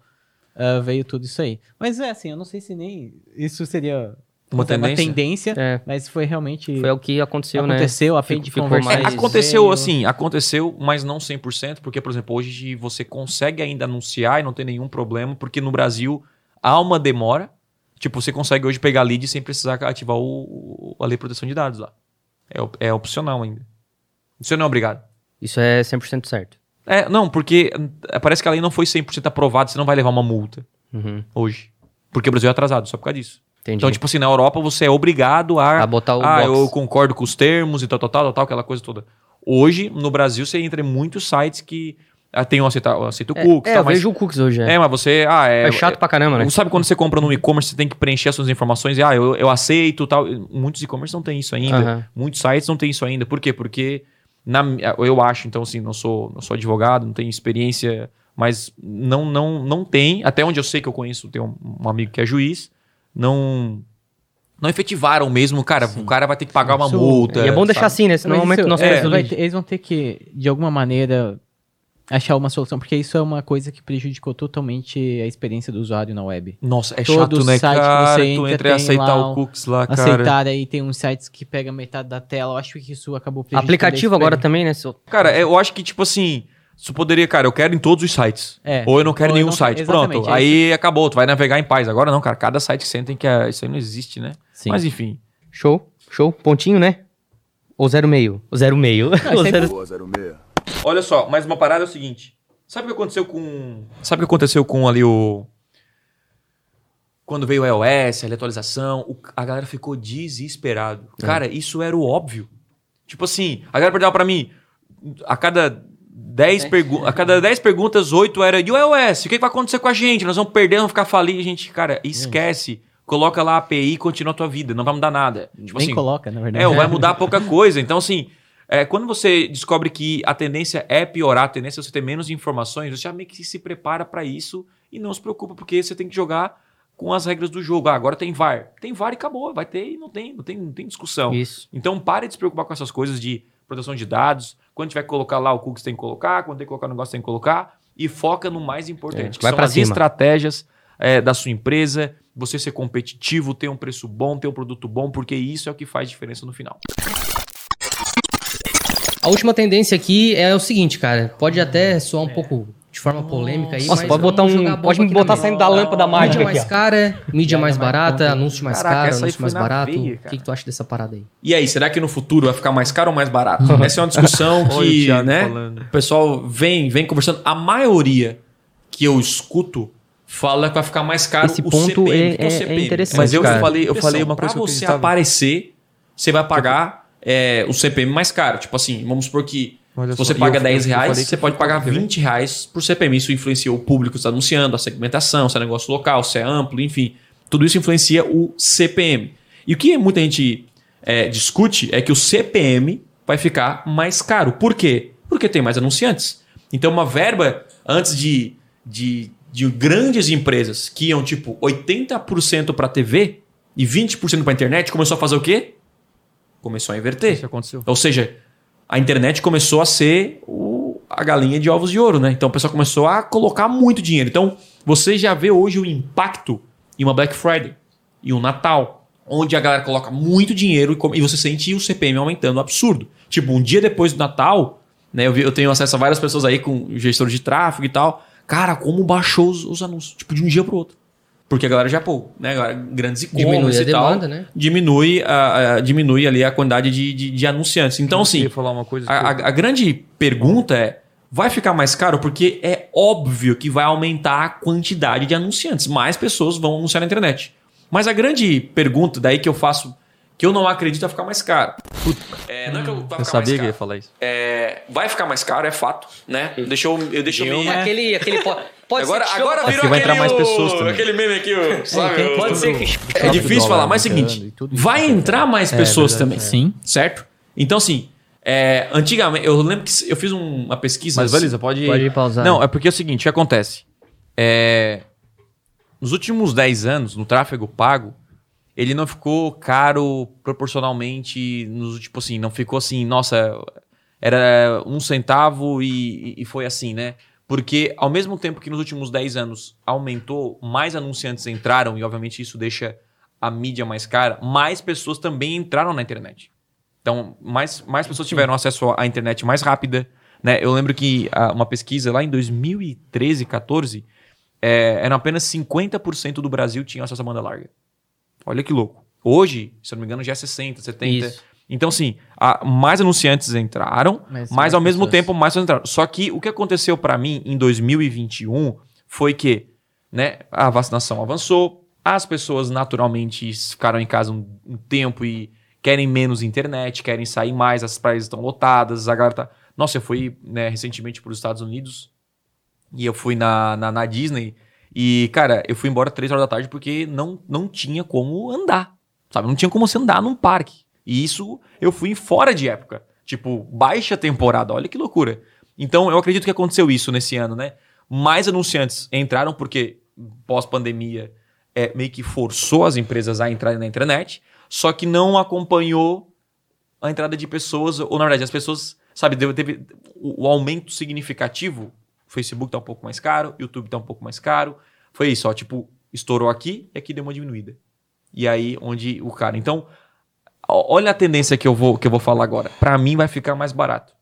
ah, veio tudo isso aí. Mas é assim, eu não sei se nem isso seria Uma uma tendência? tendência, É, mas foi realmente... foi o que aconteceu, né? aconteceu, a ficou Conversion mais- É, aconteceu veio- assim, aconteceu, mas não 100%, porque, por exemplo, hoje você consegue ainda anunciar e não tem nenhum problema, porque no Brasil há uma demora. Tipo, você consegue hoje pegar lead sem precisar ativar o, o- a lei de proteção de dados lá. É, é opcional ainda. Você não é obrigado. Isso é 100% certo. É, não, porque eh, parece que a lei não foi 100% aprovada, você não vai levar uma multa Uhum, hoje. Porque o Brasil é atrasado, só por causa disso. entendi. Então, tipo assim, na Europa você é obrigado a. a botar o ah, box. eu concordo com os termos e tal, tal, tal, tal, aquela coisa toda. Hoje, no Brasil, você entra em muitos sites que ah, tem o aceita, o aceita o É, cookies, é, tal, eu mas, vejo o cookies hoje, é. é, mas você. Ah, é, É chato pra caramba, né? Sabe quando você compra no e-commerce, você tem que preencher as suas informações e, ah, eu, eu aceito tal. Muitos e-commerce não tem isso ainda. Aham. Muitos sites não tem isso ainda. Por quê? Porque na, eu acho, então, assim, não sou, não sou advogado, não tenho experiência, mas não, não, não tem. Até onde eu sei que eu conheço, tem um, um amigo que é juiz, não. Não efetivaram mesmo, cara. O cara vai ter que pagar uma Isso- multa. E é bom deixar sabe? assim, né? Senão aumenta o isso- nosso é, vai eles vão ter que, de alguma maneira, achar uma solução, porque isso é uma coisa que prejudicou totalmente a experiência do usuário na web. Nossa, é Todo chato, né, site que cara? você tu entra entra e aceitar lá o um- cookies lá, cara. Aceitar aí tem uns sites que pegam metade da tela. Eu acho que isso acabou prejudicando Aplicativo agora também, né? seu- Cara, eu acho que, tipo assim, isso poderia, cara, eu quero em todos os sites. É. Ou eu não quero Ou eu nenhum não- site. Pronto. é aí acabou, tu vai navegar em paz. Agora não, cara. Cada site que você tem que. é- Isso aí não existe, né? Sim. Mas enfim. Show, show. Pontinho, né? Ou zero meio? O zero meio. Não, [LAUGHS] O sempre- zero- Boa, 06. Olha só, mas uma parada é o seguinte. Sabe o que aconteceu com. Sabe o que aconteceu com ali o. Quando veio o iOS, a atualização, o- a galera ficou desesperado. Cara, isso era o óbvio. Tipo assim, a galera perguntava pra mim, a cada 10 perguntas, a cada 10 perguntas, 8 era, e o iOS, o que, que vai acontecer com a gente? Nós vamos perder, vamos ficar falidos. Gente, cara, esquece. Coloca lá a API e continua a tua vida, não vai mudar nada. Tipo Nem assim, coloca, na verdade. é, vai mudar pouca coisa. Então, assim, é, quando você descobre que a tendência é piorar, a tendência é você ter menos informações, você já meio que se prepara pra isso e não se preocupa, porque você tem que jogar com as regras do jogo. Ah, agora tem VAR. Tem VAR e acabou. Vai ter e não tem, não tem, não tem discussão. Isso. Então, pare de se preocupar com essas coisas de proteção de dados. Quando tiver que colocar lá o cookies, tem que colocar. Quando tem que colocar o negócio, tem que colocar. E foca no mais importante, É, que vai são as cima. estratégias é, da sua empresa, você ser competitivo, ter um preço bom, ter um produto bom, porque isso é o que faz diferença no final. A última tendência aqui é o seguinte, cara. Pode até soar um pouco de forma polêmica aí, Nossa, mas pode botar um- pode me botar saindo da lâmpada mágica Mídia mais cara, mídia mais barata, anúncio mais Caraca, caro, anúncio mais barato. veia, O que, que tu acha dessa parada aí? E aí, será que no futuro vai ficar mais caro ou mais barato? [LAUGHS] Essa é uma discussão o que, Thiago né? falando. O pessoal vem, vem conversando. A maioria que eu escuto fala que vai ficar mais caro Esse o ponto CPM. é- O que é o é- é interessante, Mas eu cara. falei, eu falei uma coisa que pra eu você acreditava. aparecer, você vai pagar é, o CPM mais caro. Tipo assim, vamos supor que Olha se só, você e paga eu- 10 eu reais, você pode pagar quer ver? 20 reais por CPM. Isso influencia o público que está anunciando, a segmentação, se é negócio local, se é amplo, enfim. Tudo isso influencia o CPM. E o que muita gente é, discute é que o CPM vai ficar mais caro. Por quê? Porque tem mais anunciantes. Então, uma verba antes de, de, de grandes empresas que iam tipo 80% para TV e 20% para internet, começou a fazer o quê? Começou a inverter. Isso aconteceu. Ou seja, a internet começou a ser o- a galinha de ovos de ouro, né? Então o pessoal começou a colocar muito dinheiro. Então você já vê hoje o impacto em uma Black Friday e um Natal, onde a galera coloca muito dinheiro e, e você sente o CPM aumentando absurdo. Tipo, um dia depois do Natal, né? Eu, vi- eu tenho acesso a várias pessoas aí com gestor de tráfego e tal. Cara, como baixou os, os anúncios, tipo, de um dia pro outro. Porque a galera já, pô, né, agora, grandes Diminui e-commerce a e tal, demanda, né? diminui, a, a- diminui ali a quantidade de, de, de anunciantes. Então, assim, falar uma coisa. a, a- a grande pergunta é: vai ficar mais caro? Porque é óbvio que vai aumentar a quantidade de anunciantes. Mais pessoas vão anunciar na internet. Mas a grande pergunta daí que eu faço, que eu não acredito, vai ficar mais caro. É, não é que eu, vai eu sabia mais que ia falar isso. É, vai ficar mais caro, é fato, né? Deixa eu, eu deixa eu me... É aquele, aquele po- pode Agora, ser agora virou vai entrar mais o- pessoas também. aquele meme aqui, o- sabe? o- Pode ser que É difícil falar, mas é o seguinte, vai entrar mais É, pessoas verdade, também, Sim. certo? Então, assim, é, antigamente, eu lembro que eu fiz um- uma pesquisa... Mas, Valisa, pode... Pode pausar. Não, é porque é o seguinte, o que acontece? É, Nos últimos 10 anos, no tráfego pago, ele não ficou caro proporcionalmente, nos, tipo assim, não ficou assim, nossa, era um centavo e, e foi assim, né? Porque ao mesmo tempo que nos últimos 10 anos aumentou, mais anunciantes entraram, e obviamente isso deixa a mídia mais cara, mais pessoas também entraram na internet. Então, mais, mais pessoas tiveram acesso à internet mais rápida. Né? Eu lembro que ah, uma pesquisa lá em 2013, 14, é, eram apenas 50% do Brasil tinha acesso à banda larga. Olha que louco. Hoje, se eu não me engano, já é 60, 70. Isso. Então, assim, a- mais anunciantes entraram, Mas mas, ao mesmo pessoas. tempo mais pessoas entraram. Só que o que aconteceu para mim em 2021 foi que né, a vacinação avançou, as pessoas naturalmente ficaram em casa um, um tempo e querem menos internet, querem sair mais, as praias estão lotadas, a galera tá... Nossa, eu fui né, recentemente para os Estados Unidos e eu fui na, na, na Disney e, cara, eu fui embora três horas da tarde porque não, não tinha como andar, sabe? Não tinha como você andar num parque. E isso eu fui fora de época. Tipo, baixa temporada, olha que loucura. Então, eu acredito que aconteceu isso nesse ano, né? Mais anunciantes entraram porque pós-pandemia é, meio que forçou as empresas a entrarem na internet, só que não acompanhou a entrada de pessoas, ou na verdade, as pessoas, sabe, teve o aumento significativo. Facebook tá um pouco mais caro, o YouTube tá um pouco mais caro. Foi isso, ó, tipo, estourou aqui e aqui deu uma diminuída. E aí, onde o cara. Então, olha a tendência que eu vou, que eu vou falar agora. Para mim, vai ficar mais barato.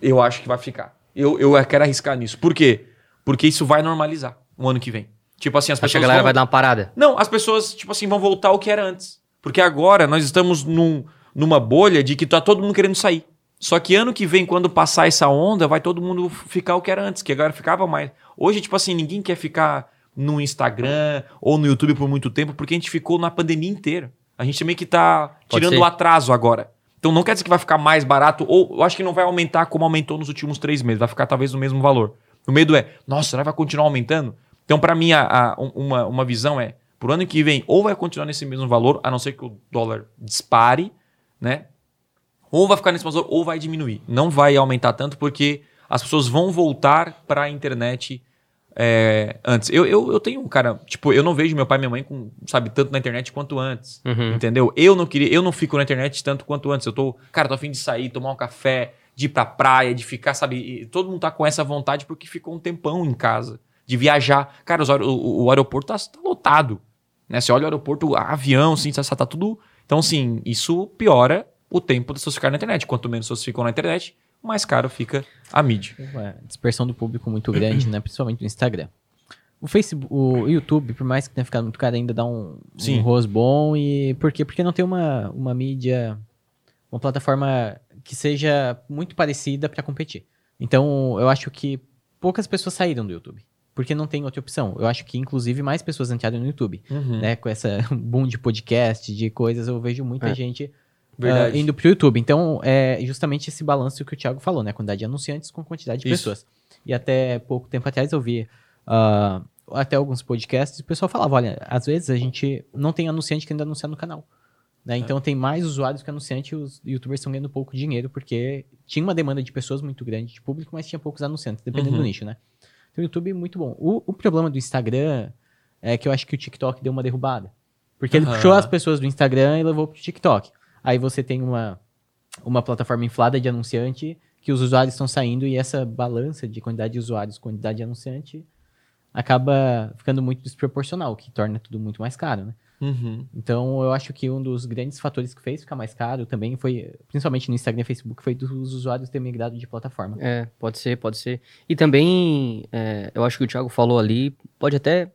Eu acho que vai ficar. Eu, eu quero arriscar nisso. Por quê? Porque isso vai normalizar o ano que vem. Tipo assim, as Acho que a pessoas. galera vão- vai dar uma parada. não, as pessoas, tipo assim, vão voltar ao que era antes. Porque agora nós estamos num- numa bolha de que tá todo mundo querendo sair. Só que ano que vem, quando passar essa onda, vai todo mundo ficar o que era antes, que agora ficava mais. Hoje, tipo assim, ninguém quer ficar no Instagram ou no YouTube por muito tempo, porque a gente ficou na pandemia inteira. A gente meio que tá tirando o atraso agora. Então não quer dizer que vai ficar mais barato, ou eu acho que não vai aumentar como aumentou nos últimos três meses, vai ficar talvez no mesmo valor. O medo é, nossa, será que vai continuar aumentando? Então, para mim, a, a- um- uma, uma visão é, pro ano que vem, ou vai continuar nesse mesmo valor, a não ser que o dólar dispare, né? Ou vai ficar nesse valor, ou vai diminuir. Não vai aumentar tanto, porque as pessoas vão voltar para a internet é, antes. Eu, eu, eu tenho, cara, tipo, eu não vejo meu pai e minha mãe com, sabe, tanto na internet quanto antes. Uhum. Entendeu? Eu não queria, eu não fico na internet tanto quanto antes. Eu tô, cara, tô afim de sair, tomar um café, de ir pra praia, de ficar, sabe? e todo mundo tá com essa vontade porque ficou um tempão em casa, de viajar. Cara, os o, o aeroporto tá, tá lotado. Né? Você olha o aeroporto, avião, assim, tá, tá tudo. Então, assim, isso piora o tempo das pessoas ficarem na internet. Quanto menos pessoas ficam na internet, mais caro fica a mídia. Uma dispersão do público muito grande, né? Principalmente no Instagram. O Facebook, o YouTube, por mais que tenha ficado muito caro, ainda dá um, Sim. um rosto bom. E por quê? Porque não tem uma, uma mídia, uma plataforma que seja muito parecida para competir. Então, eu acho que poucas pessoas saíram do YouTube. Porque não tem outra opção. Eu acho que, inclusive, mais pessoas entraram no YouTube. Uhum. Né? Com essa [LAUGHS] boom de podcast, de coisas, eu vejo muita É. gente Verdade. ah, indo pro YouTube. Então, é justamente esse balanço que o Thiago falou, né? Quantidade de anunciantes com quantidade de Isso. pessoas. E até pouco tempo atrás eu vi ah, até alguns podcasts e o pessoal falava, olha, às vezes a gente não tem anunciante querendo anunciar no canal. É. Né? Então tem mais usuários que anunciante e os youtubers estão ganhando pouco dinheiro porque tinha uma demanda de pessoas muito grande de público, mas tinha poucos anunciantes, dependendo Uhum. do nicho, né? Então o YouTube é muito bom. O, o problema do Instagram é que eu acho que o TikTok deu uma derrubada. Porque ele puxou as pessoas do Instagram e levou pro TikTok. Aí você tem uma, uma plataforma inflada de anunciante que os usuários estão saindo e essa balança de quantidade de usuários, quantidade de anunciante, acaba ficando muito desproporcional, o que torna tudo muito mais caro, né? Uhum. Então, eu acho que um dos grandes fatores que fez ficar mais caro também foi, principalmente no Instagram e Facebook, foi dos usuários terem migrado de plataforma. É, pode ser, pode ser. E também, é, eu acho que o Thiago falou ali, pode até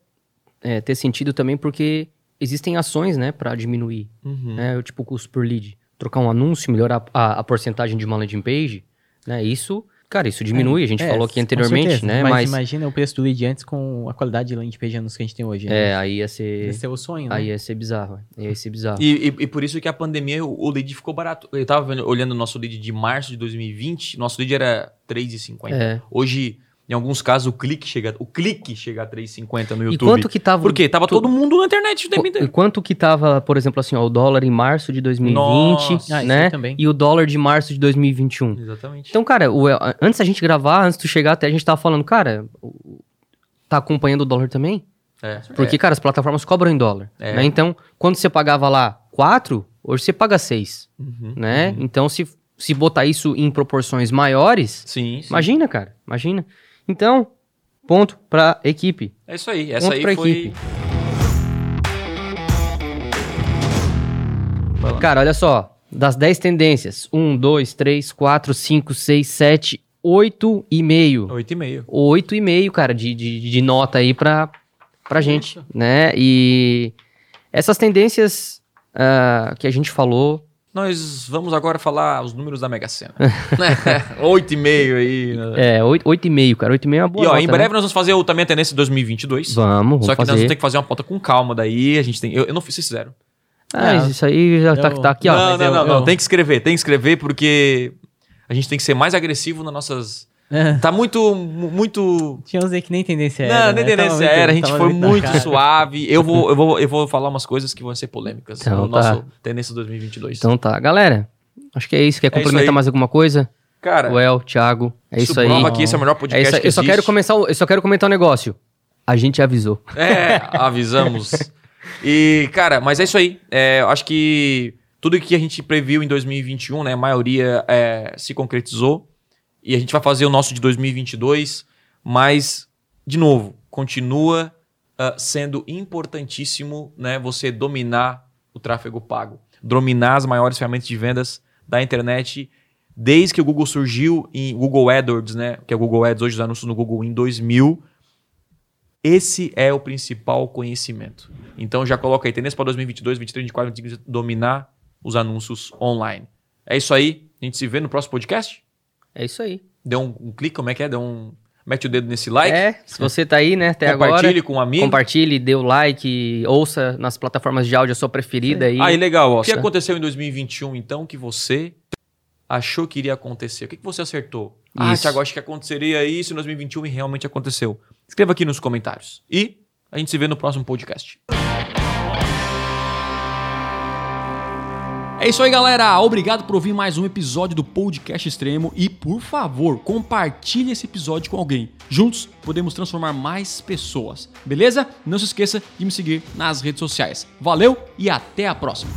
é, ter sentido também porque existem ações, né, para diminuir, Uhum. né, o tipo custo por lead. Trocar um anúncio, melhorar a, a porcentagem de uma landing page, né, isso, cara, isso diminui, a gente É, falou aqui anteriormente, certeza. né, Mas, mas, imagina o preço do lead antes com a qualidade de landing page anúncios que a gente tem hoje. né? é, aí ia ser, Esse é o sonho, né? aí ia ser bizarro, aí ia ser bizarro. E, e- e por isso que a pandemia, o o lead ficou barato. Eu tava vendo- olhando o nosso lead de março de 2020, nosso lead era 3,50. É. Hoje, em alguns casos, o clique chega, o clique chega a 3,50 no E YouTube. quanto que tava... Por quê? Tava tu- todo mundo na internet o tempo E quanto que tava, por exemplo, assim, ó, o dólar em março de 2020, Nossa. Né? também. E o dólar de março de 2021. Exatamente. Então, cara, o- antes da gente gravar, antes de tu chegar até, a gente tava falando, cara, tá acompanhando o dólar também? É. Porque, cara, as plataformas cobram em dólar. É. né? Então, quando você pagava lá 4, hoje você paga 6, Uhum. né? Então, se, se botar isso em proporções maiores, Sim, sim. imagina, cara, imagina. Então, ponto pra equipe. É isso aí. Essa Ponto aí foi. equipe. Cara, olha só. Das 10 tendências, 1, 2, 3, 4, 5, 6, 7, 8 e meio. 8,5. 8,5, cara, de, de, de nota aí pra, pra gente, né? E essas tendências ah, que a gente falou, Nós vamos agora falar os números da Mega Sena. [LAUGHS] 8,5 aí. né? é, 8, 8,5, cara, 8,5 é uma boa E ó, nota, em né? breve nós vamos fazer o, também a tendência de 2022. Vamos, vamos Só que nós fazer. vamos ter que fazer uma pauta com calma daí. A gente tem. Eu, eu não fiz, vocês fizeram. Ah, Não, isso aí já tá, eu- tá aqui, ó. não, não, eu- não, não. Tem que escrever, tem que escrever porque a gente tem que ser mais agressivo nas nossas. Tá muito. mu- muito. Tinha uns aí que nem tendência não, era. nem né? Tava tendência muito- era. A gente tava foi muito cara. suave. Eu vou, eu, vou, eu vou falar umas coisas que vão ser polêmicas Então no tá. nosso Tendência 2022. Então tá, galera. Acho que é isso. Quer É isso complementar aí. mais alguma coisa? Cara, Well, Thiago, é isso, aí. prova que esse é o melhor É podcast isso aí. que Eu só quero começar, eu só quero comentar um negócio. A gente avisou. É, avisamos. E, cara, mas é isso aí. É, eu acho que tudo que a gente previu em 2021, né, a maioria é, se concretizou. E a gente vai fazer o nosso de 2022, mas, de novo, continua ah, sendo importantíssimo né, você dominar o tráfego pago. Dominar as maiores ferramentas de vendas da internet desde que o Google surgiu em Google AdWords, né? Que é o Google Ads, hoje os anúncios no Google em 2000. Esse é o principal conhecimento. Então já coloca aí, tendência para 2022, 2023, 2024, 2025, dominar os anúncios online. É isso aí. A gente se vê no próximo podcast. É isso aí. Dê um, um clique, como é que é? Dê um, mete o dedo nesse like. É, se você tá aí, né, até compartilhe agora, com um amigo. compartilhe, dê o like, ouça nas plataformas de áudio a sua preferida aí. Aí, legal. Ó. O que aconteceu em 2021, então, que você achou que iria acontecer? O que, que você acertou? Ah, Isso. Thiago, acho que aconteceria isso em 2021 e realmente aconteceu. Escreva aqui nos comentários. E a gente se vê no próximo podcast. É isso aí, galera. Obrigado por ouvir mais um episódio do Podcast Extremo e, por favor, compartilhe esse episódio com alguém. Juntos podemos transformar mais pessoas. Beleza? Não se esqueça de me seguir nas redes sociais. Valeu e até a próxima.